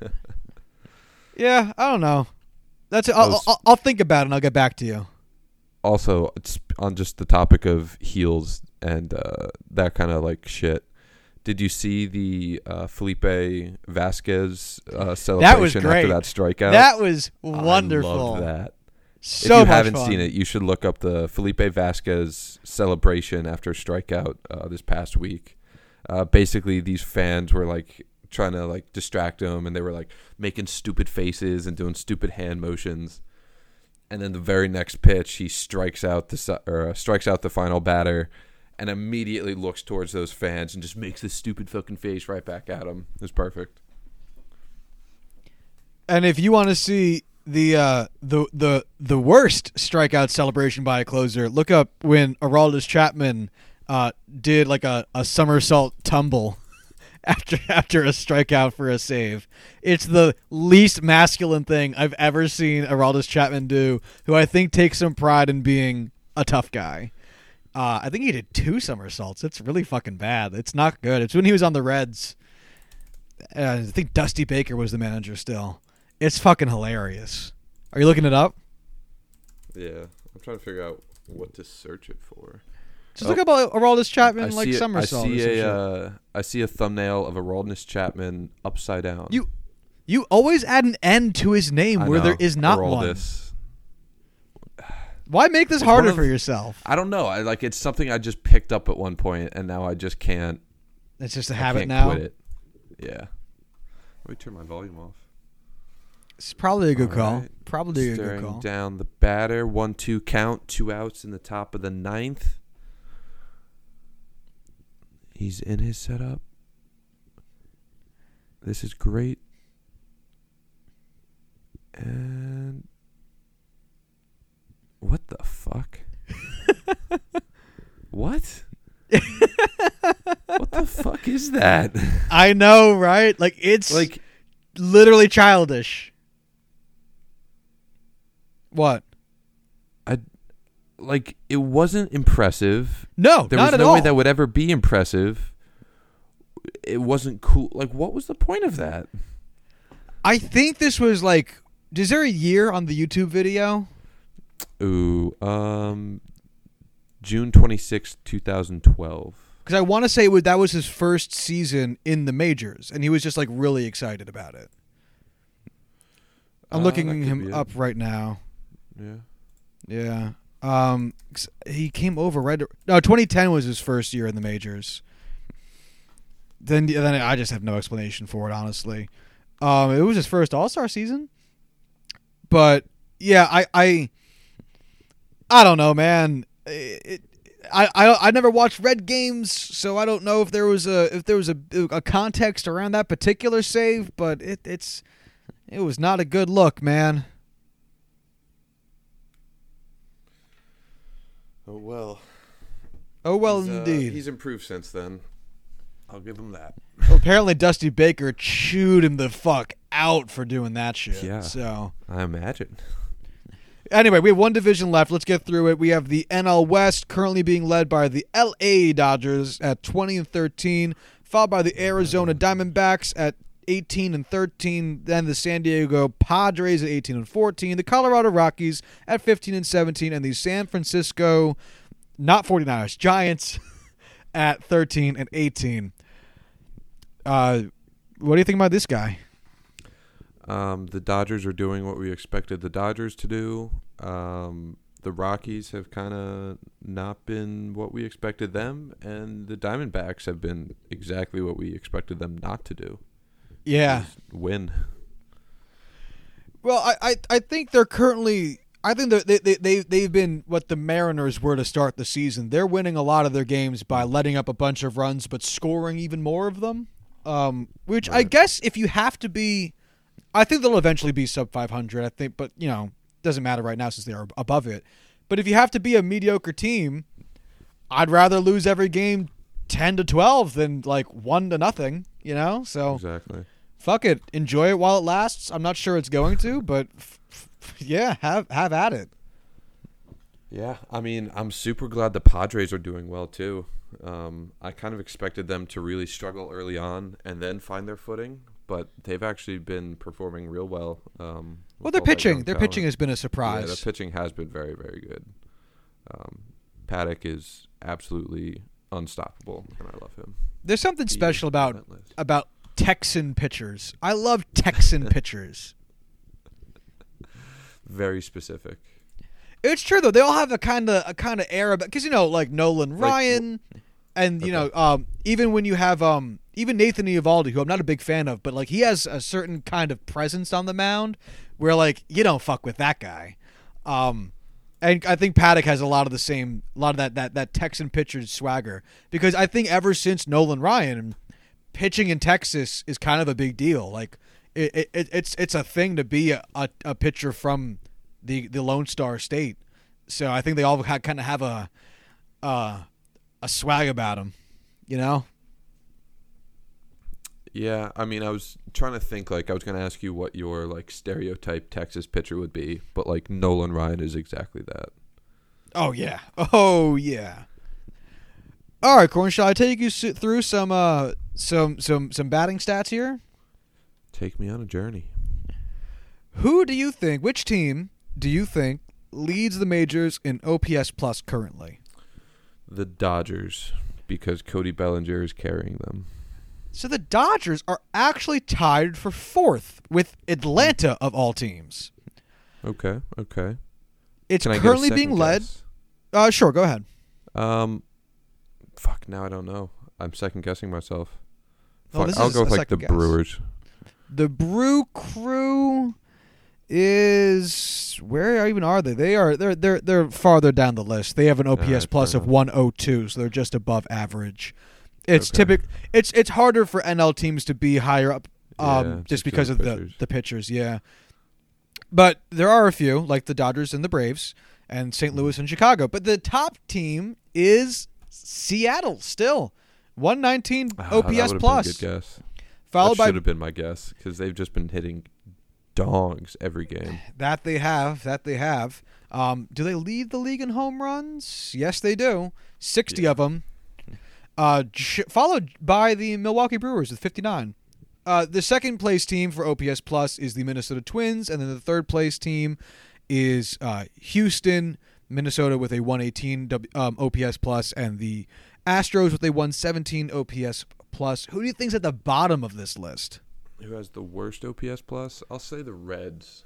yeah, I don't know. That's it. I'll, was- I'll, I'll think about it and I'll get back to you. also it's on just the topic of heels and uh, that kind of like shit. Did you see the uh, Felipe Vazquez uh, celebration great. after that strikeout? That was I wonderful. that. So if you haven't fun. seen it, you should look up the Felipe Vazquez celebration after a strikeout uh, this past week. Uh, basically, these fans were like trying to like distract him, and they were like making stupid faces and doing stupid hand motions. And then the very next pitch, he strikes out the or uh, strikes out the final batter, and immediately looks towards those fans and just makes this stupid fucking face right back at him. It was perfect. And if you want to see the uh, the the the worst strikeout celebration by a closer, look up when Aroldis Chapman uh, did like a, a somersault tumble after after a strikeout for a save. It's the least masculine thing I've ever seen Aroldis Chapman do, who I think takes some pride in being a tough guy. Uh, I think he did two somersaults. It's really fucking bad. It's not good. It's when he was on the Reds. Uh, I think Dusty Baker was the manager still. It's fucking hilarious. Are you looking it up? Yeah, I'm trying to figure out what to search it for. Just look up Aroldis Chapman like see a- somersault. I see some a uh, I see a thumbnail of a Roldness Chapman upside down. you you always add an N to his name I where there know, is not one. Why make this It's harder of- for yourself? I don't know. I like it's something I just picked up at one point, and now I just can't. It's just a habit can't now. Quit it. Yeah. Let me turn my volume off. It's probably a good All call. right. Probably a good call. down the batter, one two count, two outs in the top of the ninth. He's in his setup. This is great. And what the fuck? what? what the fuck is that? I know, right? Like it's like literally childish. What? Like it wasn't impressive. No, There was no all. way that would ever be impressive. It wasn't cool. Like, what was the point of that? I think this was like. Is there a year on the YouTube video? Ooh, um, June twenty sixth, two thousand twelve. Because I want to say that was his first season in the majors, and he was just like really excited about it. I'm Uh, looking him up right now. Yeah. Yeah. Um, he came over right. No, 2010 was his first year in the majors. Then, then I just have no explanation for it, honestly. Um, it was his first All Star season, but yeah, I, I, I don't know, man. It, it, I, I, I never watched Red games, so I don't know if there was a if there was a, a context around that particular save, but it, it's, it was not a good look, man. Oh well. Oh well, He's, uh, indeed. he's improved since then. I'll give him that. Well, apparently, Dusty Baker chewed him the fuck out for doing that shit. Yeah. So, I imagine. anyway, we have one division left. Let's get through it. We have the NL West currently being led by the LA Dodgers at 20 and 13, followed by the Arizona Diamondbacks at 18 and 13, then the San Diego Padres at 18 and 14, the Colorado Rockies at 15 and 17, and the San Francisco not 49ers, Giants at 13 and 18. Uh, what do you think about this guy? Um, the Dodgers are doing what we expected the Dodgers to do. Um, the Rockies have kind of not been what we expected them, and the Diamondbacks have been exactly what we expected them not to do. Yeah. Win. Well, I, I, I think they're currently. I think they, they, they, they've been what the Mariners were to start the season. They're winning a lot of their games by letting up a bunch of runs, but scoring even more of them. Um, which I guess if you have to be. I think they'll eventually be sub 500, I think, but, you know, doesn't matter right now since they are above it. But if you have to be a mediocre team, I'd rather lose every game 10 to 12 than like 1 to nothing, you know? So Exactly. fuck it, enjoy it while it lasts. I'm not sure it's going to, but f- f- yeah, have have at it. Yeah, I mean, I'm super glad the Padres are doing well too. Um, I kind of expected them to really struggle early on and then find their footing, but they've actually been performing real well. Um, Well, their pitching, their talent. pitching has been a Yeah, surprise. the pitching has been very, very good. Um, Paddack is absolutely unstoppable, and I love him. There's something He special about relentless. about Texan pitchers. I love Texan pitchers. very specific. It's true though; they all have a kind of a kind of air about because you know, like Nolan Like, Ryan, and you Okay. know, um, even when you have um, even Nathan Eovaldi, who I'm not a big fan of, but like he has a certain kind of presence on the mound where like you don't fuck with that guy. Um, and I think Paddack has a lot of the same, a lot of that that that Texan pitcher's swagger because I think ever since Nolan Ryan, pitching in Texas is kind of a big deal. Like it, it it's it's a thing to be a, a, a pitcher from the the Lone Star State. So I think they all kind of have a uh, a swag about them, you know. Yeah, I mean, I was trying to think like I was going to ask you what your like stereotype Texas pitcher would be, but like Nolan Ryan is exactly that. Oh yeah. Oh yeah. All right, Corn. Shall I take you through some uh some some some batting stats here? Take me on a journey. Who do you think? Which team do you think leads the majors in OPS plus currently? The Dodgers, because Cody Bellinger is carrying them. So the Dodgers are actually tied for fourth with Atlanta of all teams. Okay, okay. It's Can I get a currently being led. guess? Uh, sure, go ahead. Um, fuck. Now I don't know. I'm second guessing myself. Fuck, this I'll is go with like the guess. Brewers. The Brew Crew is where even are they? They are they're they're they're farther down the list. They have an OPS Alright, plus of 102, so they're just above average. It's Okay. typic. It's it's harder for NL teams to be higher up, um, Yeah, just because of the pitchers. the pitchers. Yeah, but there are a few like the Dodgers and the Braves and St. Louis and Chicago. But the top team is Seattle still, 119 Ah, OPS would've been a plus, good guess. followed that by should have been my guess because they've just been hitting dongs every game. That they have. That they have. Um, do they lead the league in home runs? Yes, they do. Sixty Yeah. of them. Uh, followed by the Milwaukee Brewers with fifty-nine. Uh, the second place team for OPS plus is the Minnesota Twins, and then the third place team is uh, Houston, Minnesota with a 118 W- um, OPS plus, and the Astros with a 117 OPS plus. Who do you think's at the bottom of this list? Who has the worst OPS plus? I'll say the Reds.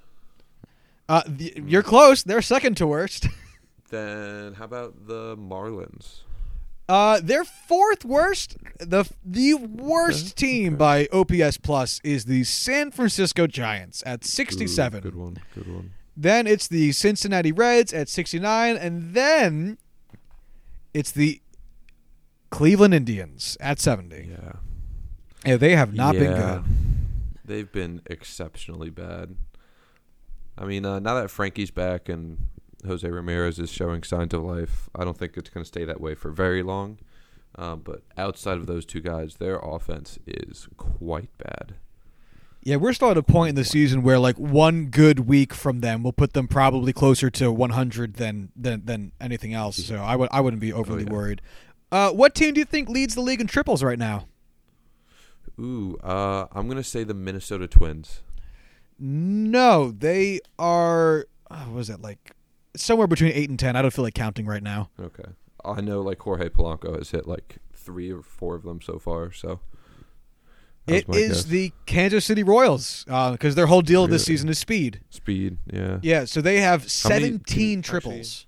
Uh, the, you're close. They're second to worst. Then how about the Marlins? Uh, their fourth worst, the the worst Okay, team okay. by OPS plus is the San Francisco Giants at 67. good one. Good one. Then it's the Cincinnati Reds at 69, and then it's the Cleveland Indians at 70. Yeah. Yeah, they have not been good. They've been exceptionally bad. I mean, uh, now that Frankie's back and Jose Ramirez is showing signs of life, I don't think it's going to stay that way for very long. Um, but outside of those two guys, their offense is quite bad. Yeah, we're still at a point in the season where like one good week from them will put them probably closer to 100 than than, than anything else. So I would I wouldn't be overly yeah. worried. Uh, what team do you think leads the league in triples right now? Ooh, uh, I'm going to say the Minnesota Twins. No, they are. Uh, what was it like? Somewhere between eight and ten. I don't feel like counting right now. Okay. I know like Jorge Polanco has hit like three or four of them so far, so. It is guess. the Kansas City Royals because their whole deal this season is speed. speed, yeah. Yeah, so they have How many- seventeen actually- triples.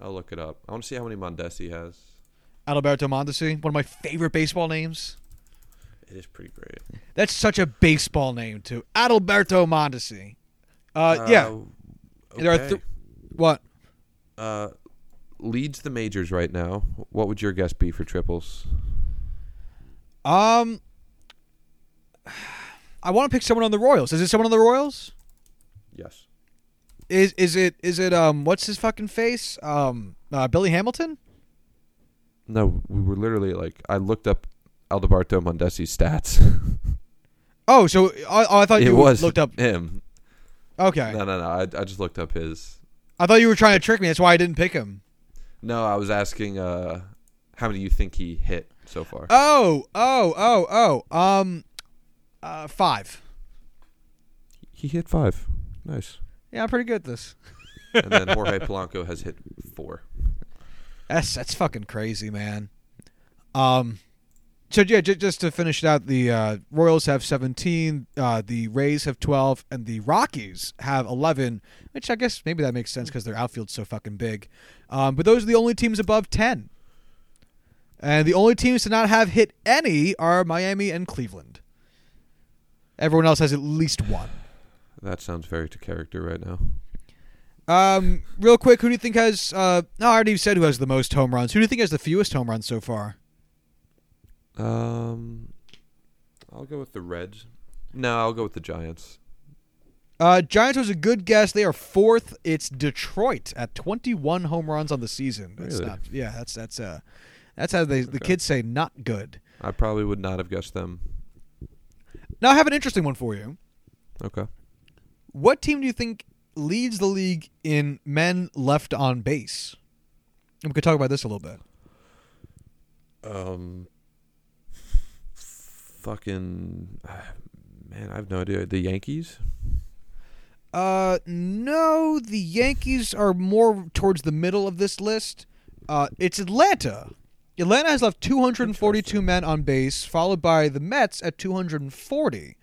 I'll look it up. I want to see how many Mondesi has. Alberto Mondesi, one of my favorite baseball names. It is pretty great. That's such a baseball name too, Adalberto Mondesi. Uh, yeah. There are okay. th- What? uh, leads the majors right now. What would your guess be for triples? Um, I want to pick someone on the Royals. Is it someone on the Royals? Yes. Is is it is it um what's his fucking face? Um, uh, Billy Hamilton. No, we were literally like I looked up Alberto Mondesi's stats. Oh, so I, oh, I thought it you was looked up. him. Okay, No, no, no. I, I just looked up his. I thought you were trying to trick me. That's why I didn't pick him. No, I was asking uh, how many you think he hit so far. Oh, oh, oh, oh. Um, uh, five. he hit five. Nice. Yeah, I'm pretty good at this. And then Jorge Polanco has hit four. That's that's fucking crazy, man. Um, so yeah, j- just to finish it out, the uh, Royals have 17, uh, the Rays have 12, and the Rockies have 11. Which I guess maybe that makes sense because their outfield's so fucking big. Um, but those are the only teams above 10. And the only teams to not have hit any are Miami and Cleveland. Everyone else has at least one. That sounds very to character right now. Um, real quick, who do you think has? Uh, no, I already said who has the most home runs. Who do you think has the fewest home runs so far? Um, I'll go with the Reds. No, I'll go with the Giants. Uh, Giants was a good guess. They are fourth. It's Detroit at 21 home runs on the season. That's Really? not. Yeah, that's that's uh, that's how they the kids say not good. I probably would not have guessed them. Now I have an interesting one for you. Okay. What team do you think leads the league in men left on base? And we could talk about this a little bit. Um, fucking man, I have no idea. The Yankees. Uh, no, the Yankees are more towards the middle of this list. Uh, it's Atlanta. Atlanta has left 242 men on base, followed by the Mets at 240.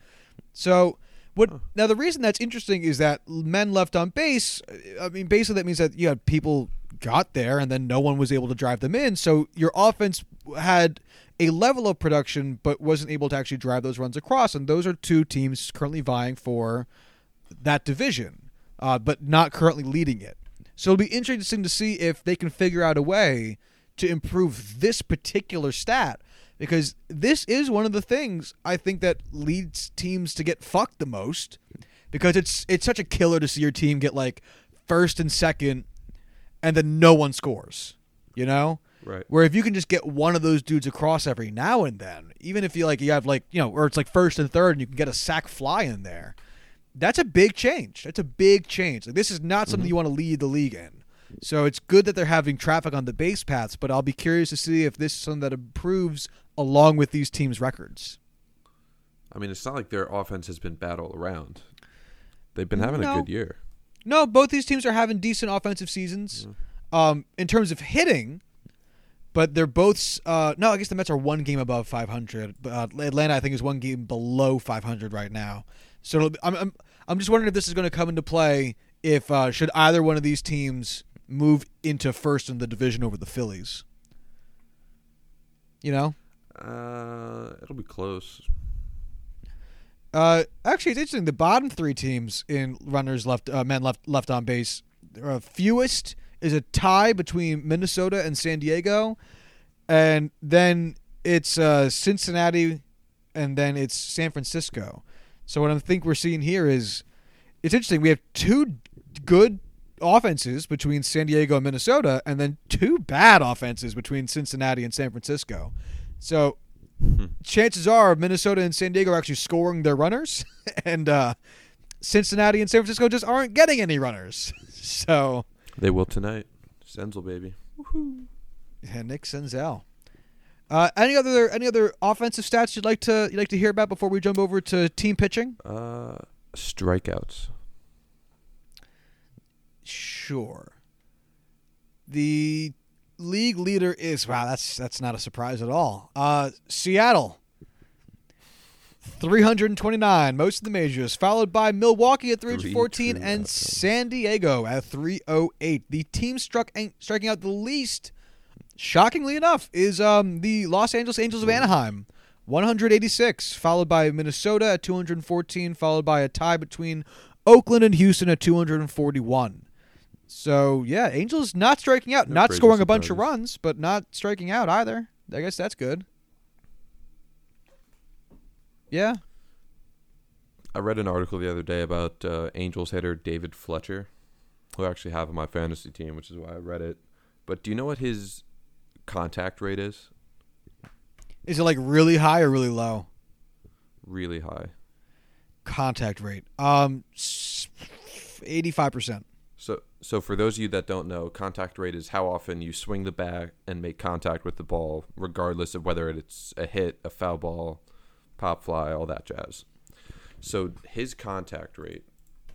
So, what Huh. now? The reason that's interesting is that men left on base. I mean, basically that means that you had people got there and then no one was able to drive them in. So your offense had a level of production, but wasn't able to actually drive those runs across. And those are two teams currently vying for that division, uh, but not currently leading it. So it'll be interesting to see if they can figure out a way to improve this particular stat because this is one of the things I think that leads teams to get fucked the most because it's it's such a killer to see your team get like first and second and then no one scores, you know? Right. Where if you can just get one of those dudes across every now and then, even if you like you have like, you know, or it's like first and third and you can get a sac fly in there. That's a big change. That's a big change. Like this is not something mm-hmm. you want to lead the league in. So it's good that they're having traffic on the base paths, but I'll be curious to see if this is something that improves along with these teams' records. I mean, it's not like their offense has been bad all around. They've been having No. a good year. No, both these teams are having decent offensive seasons. Um, in terms of hitting, but they're both. Uh, no, I guess the Mets are one game above 500. Uh, Atlanta, I think, is one game below 500 right now. So I'm, I'm, I'm just wondering if this is going to come into play. If uh, should either one of these teams move into first in the division over the Phillies? You know, Uh, it'll be close. Uh, actually, it's interesting. The bottom three teams in runners left, uh, men left left on base, uh, fewest is a tie between Minnesota and San Diego, and then it's uh, Cincinnati, and then it's San Francisco. So what I think we're seeing here is it's interesting. We have two good offenses between San Diego and Minnesota, and then two bad offenses between Cincinnati and San Francisco. So chances are Minnesota and San Diego are actually scoring their runners, and uh, Cincinnati and San Francisco just aren't getting any runners. So, They will tonight. Senzel, baby. yeah, Nick Senzel. Uh, any other any other offensive stats you'd like to you'd like to hear about before we jump over to team pitching? Uh, strikeouts. Sure. The league leader is wow. That's that's not a surprise at all. Uh, Seattle, three hundred and twenty nine, most of the majors, followed by Milwaukee at three hundred fourteen true and. San Diego at three hundred eight. The team struck striking out the least, shockingly enough, is um the Los Angeles Angels of Anaheim. 186, followed by Minnesota at 214, followed by a tie between Oakland and Houston at 241. So yeah, Angels not striking out, No not scoring a bunch of runs, but not striking out either. I guess that's good. Yeah. I read an article the other day about uh, Angels hitter David Fletcher, who I actually have on my fantasy team, which is why I read it. But do you know what his contact rate is? Is it like really high or really low? Really high. Contact rate. Um, eighty-five percent. So, so for those of you that don't know, contact rate is how often you swing the bat and make contact with the ball, regardless of whether it's a hit, a foul ball, pop fly, all that jazz. So his contact rate.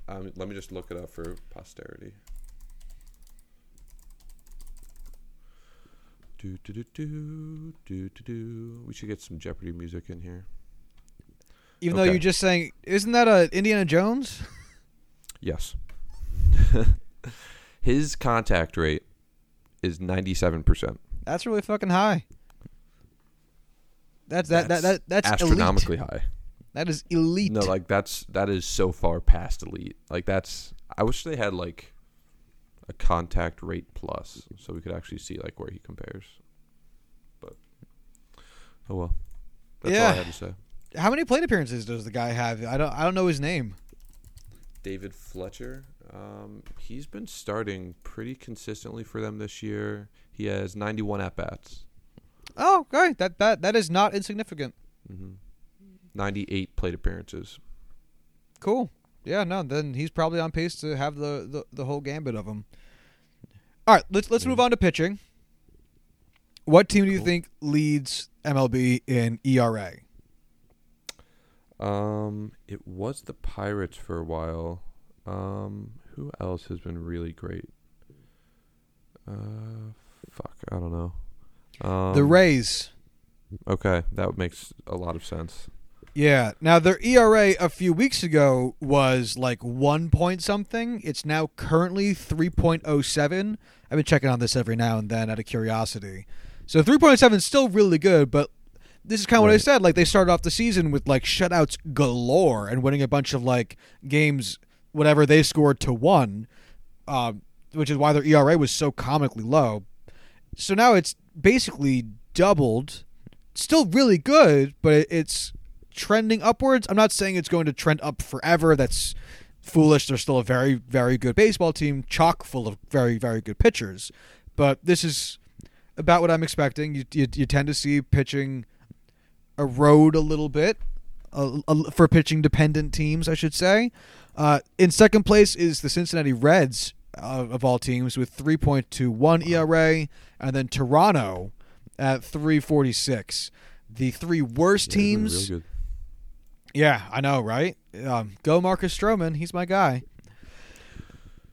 Um, let me just look it up for posterity. Do do do do do do do. We should get some Jeopardy music in here. Even though you're just saying, isn't that a Indiana Jones? Yes. his contact rate is ninety-seven percent. That's really fucking high. That's that that, that that's astronomically elite. high. That is elite. No, like that's that is so far past elite. Like that's I wish they had like a contact rate plus so we could actually see like where he compares. But oh well. That's all Yeah. I had to say. How many plate appearances does the guy have? I don't I don't know his name. David Fletcher, um, he's been starting pretty consistently for them this year. He has 91 at bats, Oh, okay. That that that is not insignificant. hmm 98 plate appearances. Cool. Yeah, no, then he's probably on pace to have the, the, the whole gambit of them. All right, let's let's Yeah. move on to pitching. What team do you think leads MLB in ERA? Um, it was the Pirates for a while. Um, who else has been really great? Uh, fuck, I don't know. Um, the Rays. Okay, that makes a lot of sense. Yeah. Now their ERA a few weeks ago was like one point something. It's now currently three point oh seven. I've been checking on this every now and then out of curiosity. So three point seven is still really good, but this is kind of what I said. Like they started off the season with like shutouts galore and winning a bunch of like games, whatever they scored to one, uh, which is why their ERA was so comically low. So now it's basically doubled. Still really good, but it's trending upwards. I'm not saying it's going to trend up forever. That's foolish. They're still a very, very good baseball team, chock full of very, very good pitchers. But this is about what I'm expecting. You, you, you tend to see pitching erode a little bit uh, uh, for pitching dependent teams, I should say. Uh, in second place is the Cincinnati Reds uh, of all teams with 3.21 ERA, and then Toronto at 346. The three worst Yeah, teams. Yeah, I know, right? Um, go Marcus Stroman. He's my guy.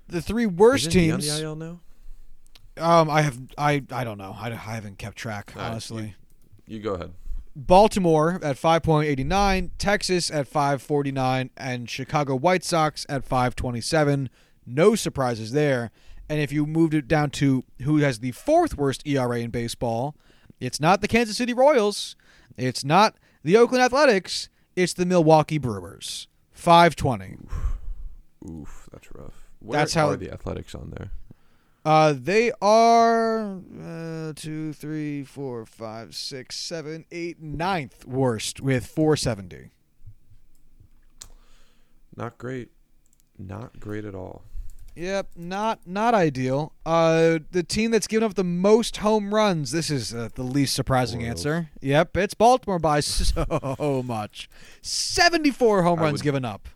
The three worst Isn't he on teams. the IL now? Um, I have I I don't know. I, I haven't kept track All right, honestly. You go ahead. Baltimore at 5.89, Texas at 5.49, and Chicago White Sox at 5.27. No surprises there. And if you moved it down to who has the fourth worst ERA in baseball, it's not the Kansas City Royals, it's not the Oakland Athletics, it's the Milwaukee Brewers. 520. Oof, that's rough. Where That's how- are the Athletics on there? Uh, they are uh, two, three, four, five, six, seven, eight, ninth worst with 470. Not great. Not great at all. Yep, not not ideal. Uh, the team that's given up the most home runs. This is uh, the least surprising Royals. answer. Yep, it's Baltimore by so much. Seventy-four home I runs would- given up.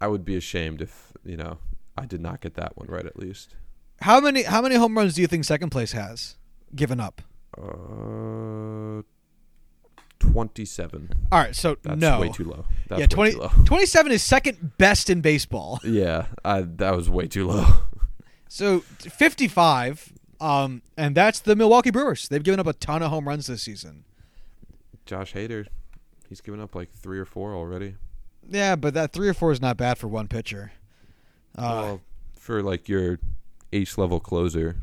I would be ashamed if, you know, I did not get that one right at least. How many how many home runs do you think second place has given up? Uh 27. All right, so That's no. way too low. That's yeah, way 20, too low. 27 is second best in baseball. Yeah, I, that was way too low. So 55, um, and that's the Milwaukee Brewers. They've given up a ton of home runs this season. Josh Hader, he's given up like three or four already. Yeah, but that three or four is not bad for one pitcher. Uh, well, for like your ace level closer,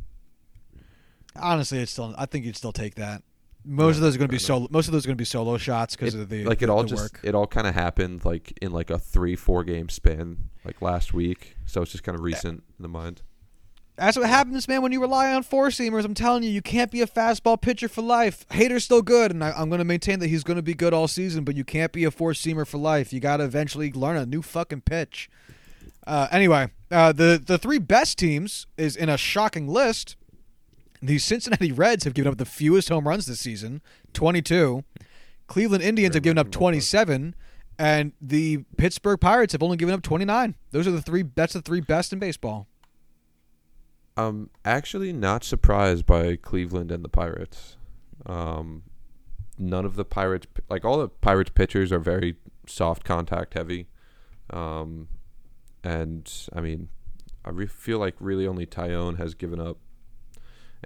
honestly, it's still. I think you'd still take that. Most of those are going to be solo. Most of those are going to be solo shots because of the like it the- all the just work. it all kind of happened like in like a three four game span like last week. So it's just kind of recent in the mind. That's what happens, man, when you rely on four seamers. I'm telling you, you can't be a fastball pitcher for life. Hader's still good, and I, I'm going to maintain that he's going to be good all season, but you can't be a four seamer for life. You got to eventually learn a new fucking pitch. Uh, anyway, uh, the, the three best teams is in a shocking list. The Cincinnati Reds have given up the fewest home runs this season 22. Cleveland Indians have given up much in the ballpark. 27. And the Pittsburgh Pirates have only given up 29. Those are the three. That's the three best in baseball. I'm actually not surprised by Cleveland and the Pirates. Um, none of the Pirates, like all the Pirates pitchers, are very soft contact heavy. Um, and I mean, I re- feel like really only Taillon has given up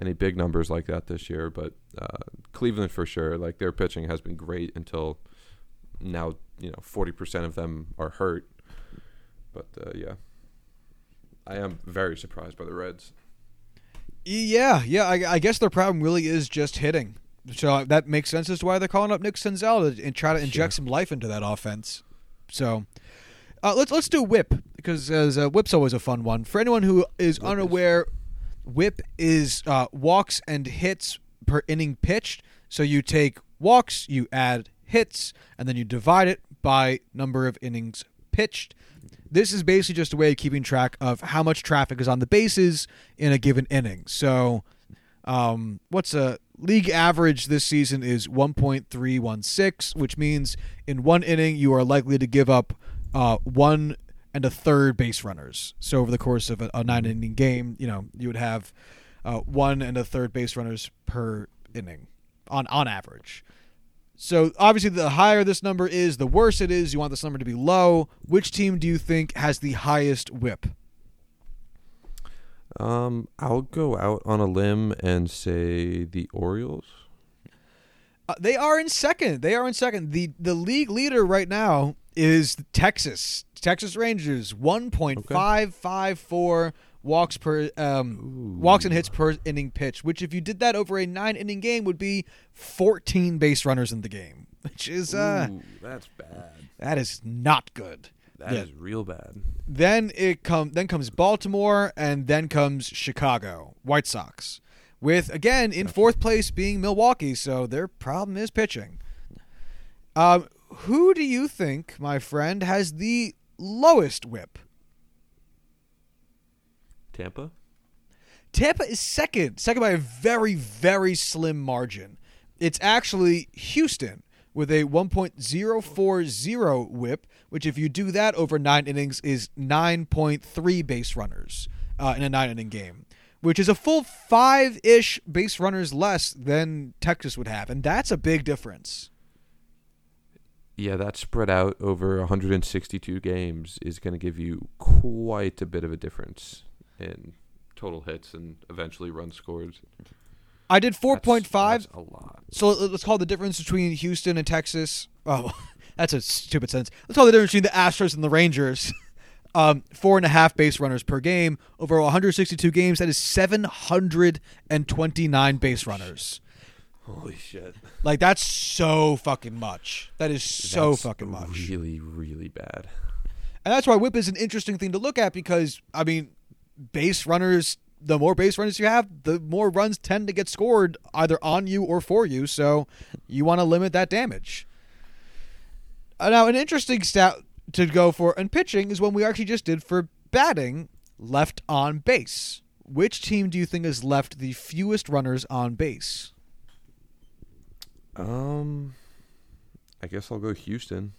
any big numbers like that this year. But uh, Cleveland for sure, like their pitching has been great until now. You know, forty percent of them are hurt. But uh, yeah, I am very surprised by the Reds. Yeah, yeah. I, I guess their problem really is just hitting. So that makes sense as to why they're calling up Nick Senzel to and try to inject Sure. some life into that offense. So uh, let's let's do whip because uh, whip's always a fun one for anyone who is Whip is- unaware. Whip is uh, walks and hits per inning pitched. So you take walks, you add hits, and then you divide it by number of innings pitched. This is basically just a way of keeping track of how much traffic is on the bases in a given inning. So, um, what's a league average this season is 1.316, which means in one inning you are likely to give up uh, one and a third base runners. So over the course of a, a nine inning game, you know you would have uh, one and a third base runners per inning on on average. So obviously, the higher this number is, the worse it is. You want this number to be low. Which team do you think has the highest WHIP? Um, I'll go out on a limb and say the Orioles. Uh, they are in second. They are in second. the The league leader right now is Texas. Texas Rangers one point five five four walks per um, walks and hits per inning pitch. Which, if you did that over a nine inning game, would be 14 base runners in the game, which is uh, Ooh, that's bad. that is not good. That is Yeah. real bad. Then it come then comes Baltimore and then comes Chicago White Sox, with again in fourth place being Milwaukee. So their problem is pitching. Um, who do you think, my friend, has the lowest WHIP? Tampa? Tampa is second, second by a very very slim margin. It's actually Houston with a 1.040 WHIP, which if you do that over nine innings is 9.3 base runners uh, in a nine inning game, which is a full five ish base runners less than Texas would have, and that's a big difference. Yeah, that spread out over 162 games is going to give you quite a bit of a difference in total hits and eventually runs scored. I did 4.5 That's- that's a lot. So let- let's call the difference between Houston and Texas. Oh, that's a stupid sentence. Let's call the difference between the Astros and the Rangers. Um, four and a half base runners per game over 162 games. That is 729 base runners. Holy shit. Like that's so fucking much. That is so That's fucking much. Really, really bad. And that's why whip is an interesting thing to look at because I mean, base runners. The more base runners you have, the more runs tend to get scored either on you or for you. So you want to limit that damage. Uh, now, an interesting stat to go for in pitching is one we actually just did for batting left on base. Which team do you think has left the fewest runners on base? Um, I guess I'll go Houston.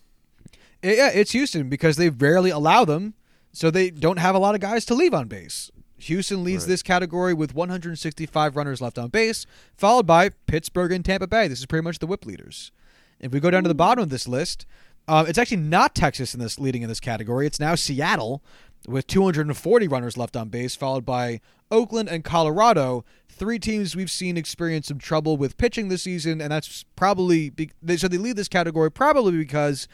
Eh, Yeah, it's Houston because they rarely allow them, so they don't have a lot of guys to leave on base. Houston leads Right. this category with 165 runners left on base, followed by Pittsburgh and Tampa Bay. This is pretty much the whip leaders. If we go down to the bottom of this list, um, it's actually not Texas in this leading in this category. It's now Seattle with 240 runners left on base, followed by Oakland and Colorado. Three teams we've seen experience some trouble with pitching this season, and that's probably be- they, so they lead this category probably because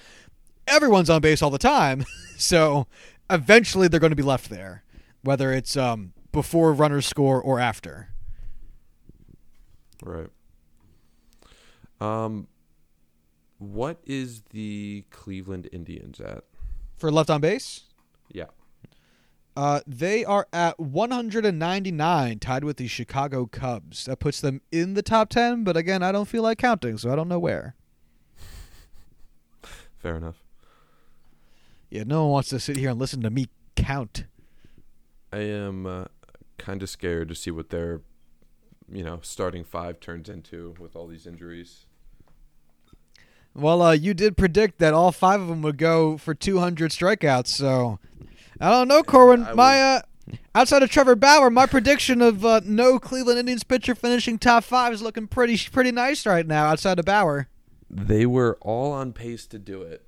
everyone's on base all the time. so eventually they're going to be left there, whether it's um, before runners score or after. Right. Um, what is the Cleveland Indians at? For left on base. Uh, they are at 199, tied with the Chicago Cubs. That puts them in the top 10, but again, I don't feel like counting, so I don't know where. Fair enough. Yeah, no one wants to sit here and listen to me count. I am uh, kind of scared to see what their, you know, starting five turns into with all these injuries. Well, uh, you did predict that all five of them would go for 200 strikeouts, so I don't know, Corwin. I my uh, outside of Trevor Bauer, my prediction of uh, no Cleveland Indians pitcher finishing top five is looking pretty pretty nice right now. Outside of Bauer, They were all on pace to do it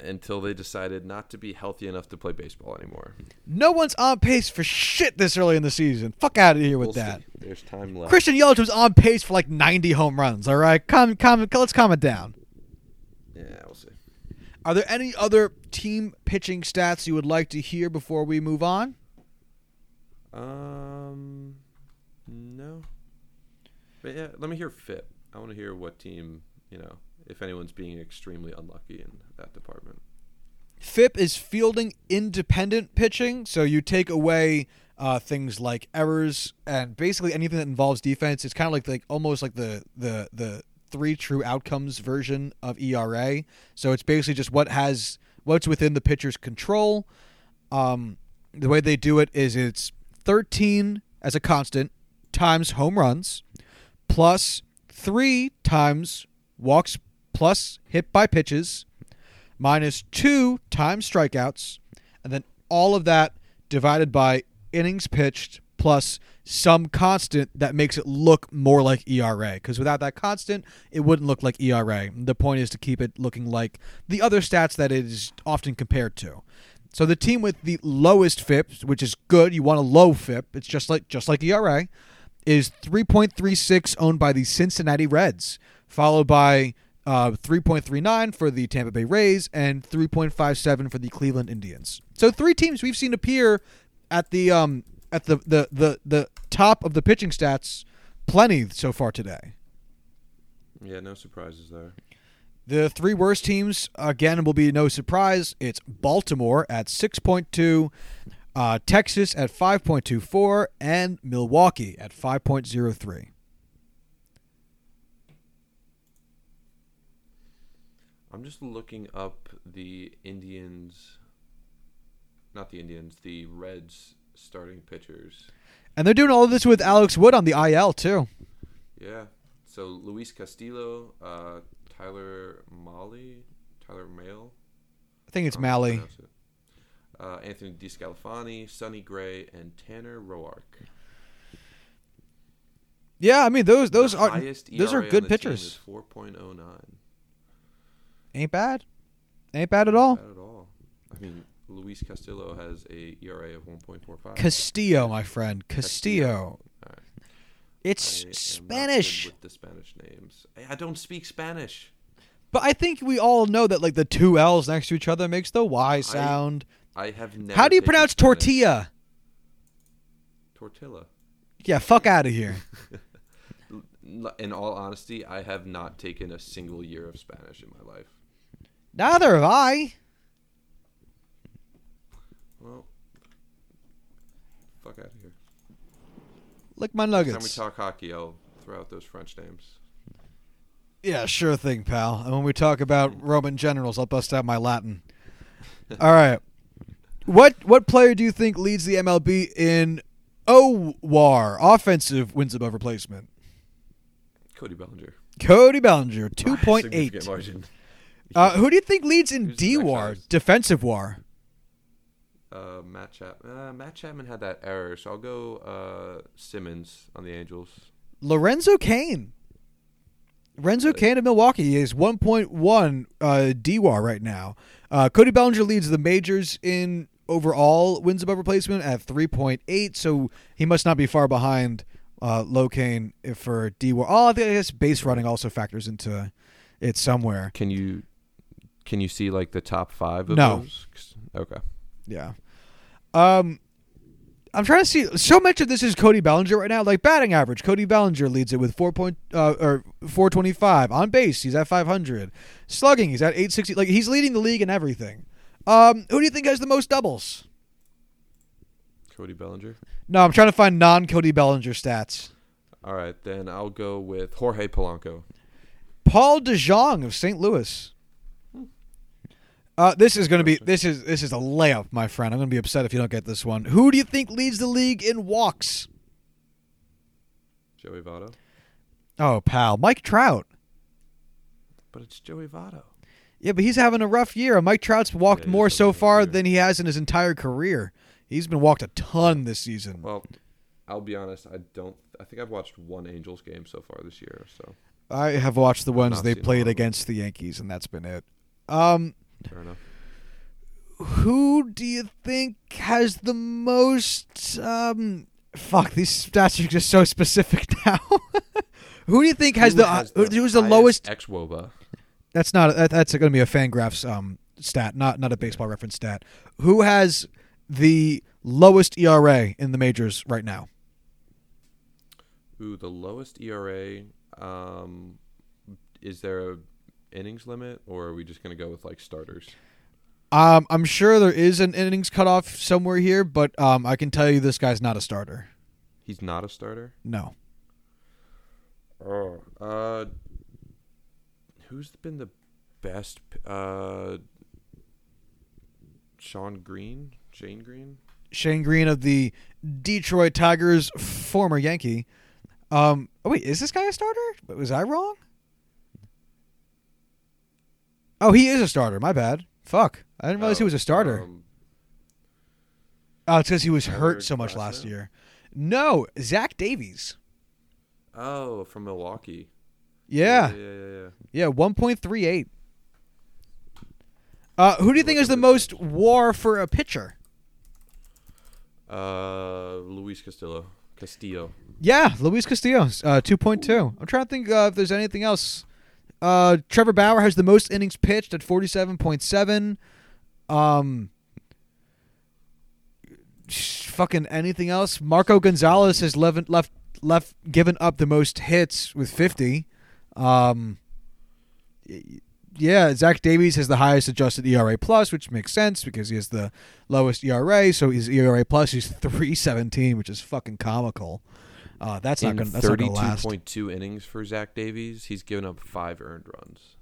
until they decided not to be healthy enough to play baseball anymore. no one's on pace for shit this early in the season. Fuck out of here with We'll that. see. There's time left. Christian Yelich was on pace for like 90 home runs. All right, calm, calm, let's calm it down. Yeah, we'll see. Are there any other team pitching stats you would like to hear before we move on? Um, no. But yeah, let me hear FIP. I want to hear what team, you know, if anyone's being extremely unlucky in that department. FIP is fielding independent pitching, so you take away uh, things like errors and basically anything that involves defense. It's kind of like like almost like the the the three true outcomes version of ERA. So it's basically just what has what's within the pitcher's control. Um, the way they do it is it's 13 as a constant times home runs plus three times walks plus hit by pitches minus two times strikeouts, and then all of that divided by innings pitched plus some constant that makes it look more like ERA. Because without that constant, it wouldn't look like ERA. The point is to keep it looking like the other stats that it is often compared to. So the team with the lowest FIP, which is good, you want a low FIP. It's just like just like ERA, is 3.36 owned by the Cincinnati Reds, followed by uh, 3.39 for the Tampa Bay Rays and 3.57 for the Cleveland Indians. So three teams we've seen appear at the um at the, the, the, the top of the pitching stats plenty so far today. Yeah, no surprises there. The three worst teams, again, will be no surprise. It's Baltimore at 6.2, uh, Texas at 5.24, and Milwaukee at 5.03. I'm just looking up the Indians, not the Indians, the Reds starting pitchers. And they're doing all of this with Alex Wood on the IL, too. Yeah. So Luis Castillo, uh, Tyler Molly, Tyler Mail. I think it's I don't know how to Malley. it. Uh, Anthony DeSclafani, Sonny Gray, and Tanner Roark. Yeah, I mean those those The are those are good pitchers. 4.09. ain't bad, ain't bad at all. Not at all. I mean, Luis Castillo has a ERA of 1.45. Castillo, my friend, Castillo. All right. It's I am not good Spanish, with the Spanish names. I- I don't speak Spanish. but I think we all know that like the two L's next to each other makes the Y sound. I have never. How do you pronounce Spanish. tortilla? Tortilla. Yeah, fuck out of here. In all honesty, I have not taken a single year of Spanish in my life. Neither have I. Well, fuck out of here. Lick my Next time we talk hockey, I'll throw out those French names. Yeah, sure thing, pal. And when we talk about Roman generals, I'll bust out my Latin. All right. What what player do you think leads the MLB in OWAR, offensive wins above replacement? Cody Bellinger. Cody Bellinger, By a two point significant eight. margin. Uh, who do you think leads in next DWAR, defensive WAR? Uh, Matt Chap. Uh, Matt Chapman had that error, so I'll go uh, Simmons on the Angels. Lorenzo Cain. Lorenzo Really? Cain of Milwaukee is 1.1 uh, DWAR right now. Uh, Cody Bellinger leads the majors in overall wins above replacement at 3.8, so he must not be far behind uh, Low Cain if for DWAR. Oh, I guess base running also factors into it somewhere. Can you can you see like the top five of No. those? Okay. Yeah. Um, I'm trying to see. So much of this is Cody Bellinger right now. Like batting average, Cody Bellinger leads it with four point uh, or 425 on base. He's at 500. Slugging, he's at 860. Like he's leading the league in everything. Um, who do you think has the most doubles? Cody Bellinger. No, I'm trying to find non Cody Bellinger stats. All right, then I'll go with Jorge Polanco. Paul DeJong of St. Louis. Uh, this is going to be this is this is a layup, my friend. I'm going to be upset if you don't get this one. Who do you think leads the league in walks? Joey Votto. Oh, pal, Mike Trout. But it's Joey Votto. Yeah, but he's having a rough year. Mike Trout's walked Yeah, more so far year. than he has in his entire career. He's been walked a ton this season. Well, I'll be honest. I don't. I think I've watched one Angels game so far this year. So I have watched the ones they seen a lot played against the Yankees, and that's been it. Um, fair enough. who do you think has the most? Um, fuck, these stats are just so specific now. who do you think has Who the, uh, who's the lowest? xwOBA. That's not that, that's going to be a Fangraphs um stat, not not a baseball reference stat. Who has the lowest ERA in the majors right now? Ooh, the lowest ERA. Um, is there a innings limit, or are we just gonna go with like starters? Um, I'm sure there is an innings cutoff somewhere here, but um, I can tell you this guy's not a starter. He's not a starter. No. Oh, uh, who's been the best? Uh, Sean Green, Shane Greene. Shane Greene of the Detroit Tigers, former Yankee. Um, oh wait, is this guy a starter? Was I wrong? Oh, he is a starter. My bad. Fuck, I didn't realize he was a starter. um, oh, it's because he was hurt so much last year. No, Zach Davies. oh, from Milwaukee. Yeah, yeah, yeah, yeah. yeah, one point three eight. Uh, who do you think is the most WAR for a pitcher? Uh, Luis Castillo. Castillo. Yeah, Luis Castillo, uh, 2.2. I'm trying to think uh, if there's anything else. Uh, Trevor Bauer has the most innings pitched at 47.7. Um, fucking anything else. Marco Gonzalez has left left left given up the most hits with 50. Um, yeah, Zach Davies has the highest adjusted ERA plus, which makes sense because he has the lowest ERA. So his ERA plus is 317, which is fucking comical. Uh, that's In not gonna last. 32.2 innings for Zach Davies, he's given up five earned runs.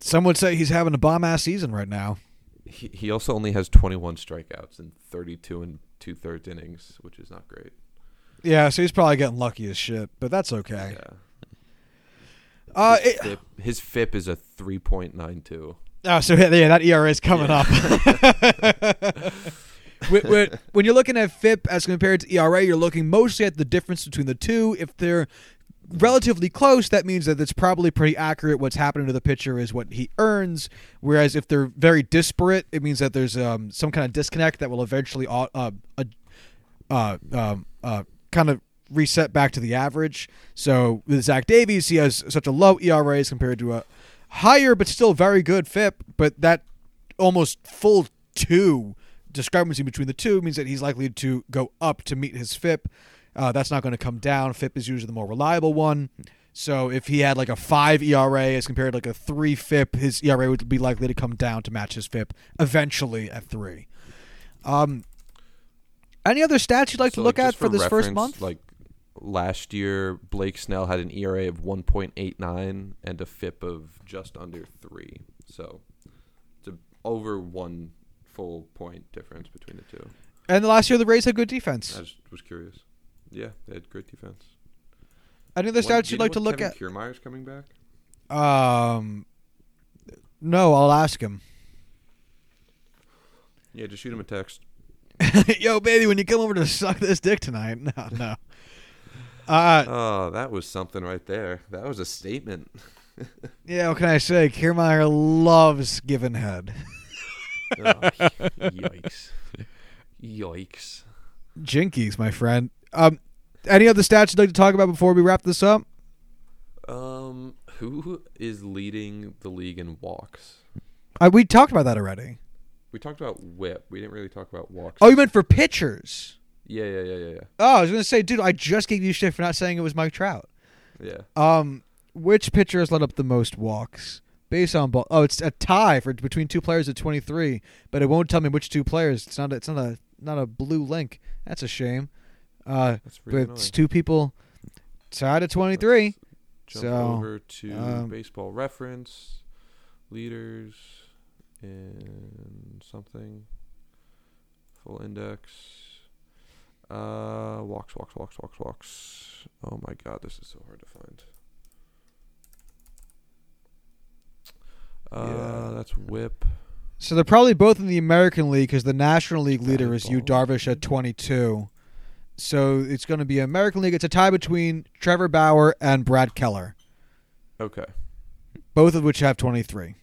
Some would say he's having a bomb ass season right now. He, he also only has 21 strikeouts in 32 and two thirds innings, which is not great. Yeah, so he's probably getting lucky as shit, but that's okay. Yeah. Uh, his, it, FIP, his FIP is a 3.92. Oh, so yeah, that ERA is coming up. when, you're looking at FIP as compared to ERA, you're looking mostly at the difference between the two. If they're relatively close, that means that it's probably pretty accurate. What's happening to the pitcher is what he earns. Whereas if they're very disparate, it means that there's um, some kind of disconnect that will eventually uh, uh, uh, um, uh, kind of reset back to the average. So with Zach Davies, he has such a low ERA as compared to a higher but still very good FIP. But that almost full two discrepancy between the two means that he's likely to go up to meet his FIP. Uh, that's not going to come down. FIP is usually the more reliable one. So if he had like a five ERA as compared to like a three FIP, his ERA would be likely to come down to match his FIP eventually at three. Um, any other stats you'd like So, to look just at for, this first month? Like last year, Blake Snell had an ERA of 1.89 and a FIP of just under three. So it's a, over one full point difference between the two. and the last year the Rays had good defense. I just was curious. Yeah, they had great defense. Any other stats you'd like to look Kevin Kiermaier's coming back. Um, no, I'll ask him. Yeah, just shoot him a text. Yo, baby, when you come over to suck this dick tonight, no, no. Uh, Oh, that was something right there. That was a statement. yeah. What can I say? Kiermaier loves giving head. Oh, yikes! Yikes! Jinkies, my friend. Um, any other stats you'd like to talk about before we wrap this up? Um, who is leading the league in walks? Uh, we talked about that already. We talked about whip. We didn't really talk about walks. Oh, you meant for pitchers? yeah, yeah, yeah, yeah, yeah. Oh, I was gonna say, dude, I just gave you shit for not saying it was Mike Trout. Yeah. Um, which pitcher has led up the most walks based on ball? Oh, it's a tie for between two players at twenty three, but it won't tell me which two players. It's not. It's not a not a blue link. That's a shame. Uh, That's but it's two people tied at twenty three. Jump So, over to um, baseball reference, leaders, and something. Full index. Uh, walks, walks, walks, walks, walks. Oh my god, this is so hard to find. Uh, Yeah. that's whip. So they're probably both in the American League because the National League leader is Yu Darvish at 22. So it's going to be American League. It's a tie between Trevor Bauer and Brad Keller, Okay. both of which have 23.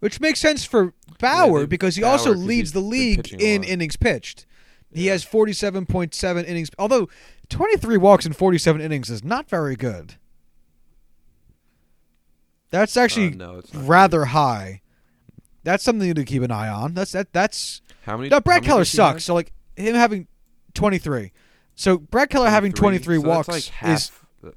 Which makes sense for Bauer they- because he Bauer, also 'cause leads the league in innings pitched. He Yeah. has 47.7 innings. Although 23 walks in 47 innings is not very good. That's actually Uh, no, rather high. That's something to keep an eye on. That's that. That's How many? no. Brad Keller sucks. So like him having twenty three. So Brad Keller having twenty three So walks like is the-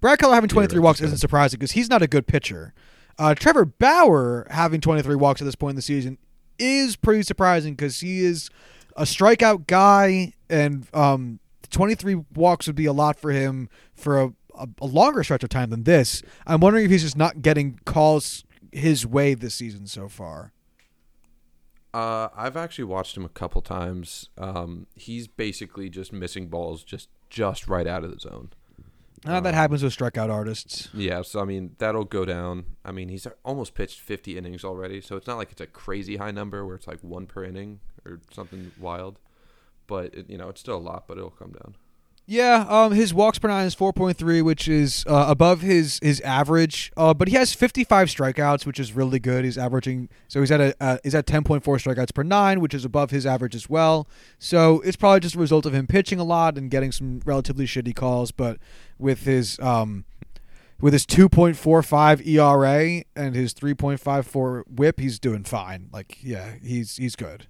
Brad Keller having twenty three walks isn't surprising because he's not a good pitcher. Uh, Trevor Bauer having twenty three walks at this point in the season is pretty surprising because he is a strikeout guy, and um, twenty three walks would be a lot for him for a, a, a longer stretch of time than this. I'm wondering if he's just not getting calls his way this season so far. Uh, I've actually watched him a couple times. Um, he's basically just missing balls just just right out of the zone. Uh, that Um, happens with strikeout artists. Yeah, so I mean that'll go down. I mean he's almost pitched 50 innings already, so it's not like it's a crazy high number where it's like one per inning or something wild. But it, you know it's still a lot, but it'll come down. Yeah, um, his walks per nine is four point three, which is uh, above his his average. Uh, but he has fifty five strikeouts, which is really good. He's averaging so he's at a uh, he's at ten point four strikeouts per nine, which is above his average as well. So it's probably just a result of him pitching a lot and getting some relatively shitty calls. But with his um, with his two point four five ERA and his three point five four WHIP, he's doing fine. Like yeah, he's he's good.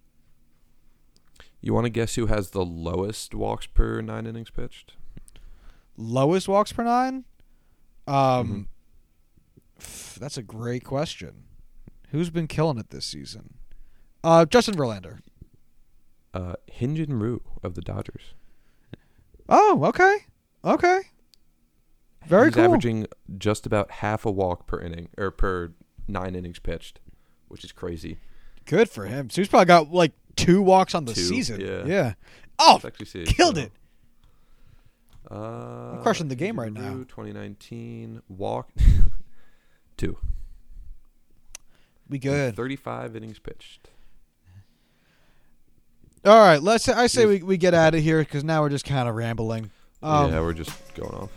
You want to guess who has the lowest walks per nine innings pitched? Lowest walks per nine? Mm-hmm. Um, pff, that's a great question. Who's been killing it this season? Uh, Justin Verlander. Uh, Hyunjin Ryu of the Dodgers. Oh, okay, okay. Very good. He's cool. averaging just about half a walk per inning or per nine innings pitched, which is crazy. Good for him. So he's probably got like two walks on the Two, season. yeah. Yeah. Oh, Let's actually see. killed So, it. Uh, I'm crushing the game right now. 2019 walk two. We good. 35 innings pitched. All right. Let's. I say we, we get out of here because now we're just kind of rambling. Um, yeah, we're just going off.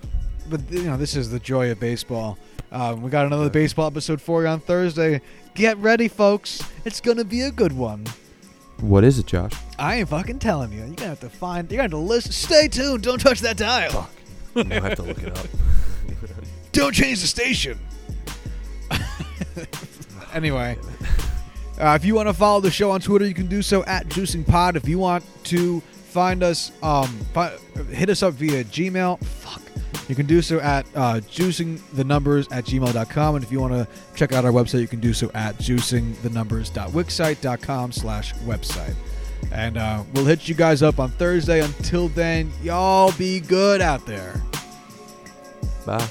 but you know this is the joy of baseball. Um, we got another baseball episode for you on Thursday. Get ready, folks. It's gonna be a good one. What is it, Josh? I ain't fucking telling you. You're gonna have to find. You're gonna have to listen. Stay tuned. Don't touch that dial. Now I have to look it up. Don't change the station. anyway, uh, if you want to follow the show on Twitter, you can do so at Juicing Pod. If you want to find us, um, fi- hit us up via Gmail. Fuck. You can do so at uh, juicing the numbers at gmail.com. And if you want to check out our website, you can do so at juicingthenumbers.wixsite.com slash website. And uh, we'll hit you guys up on Thursday. Until then, y'all be good out there. Bye.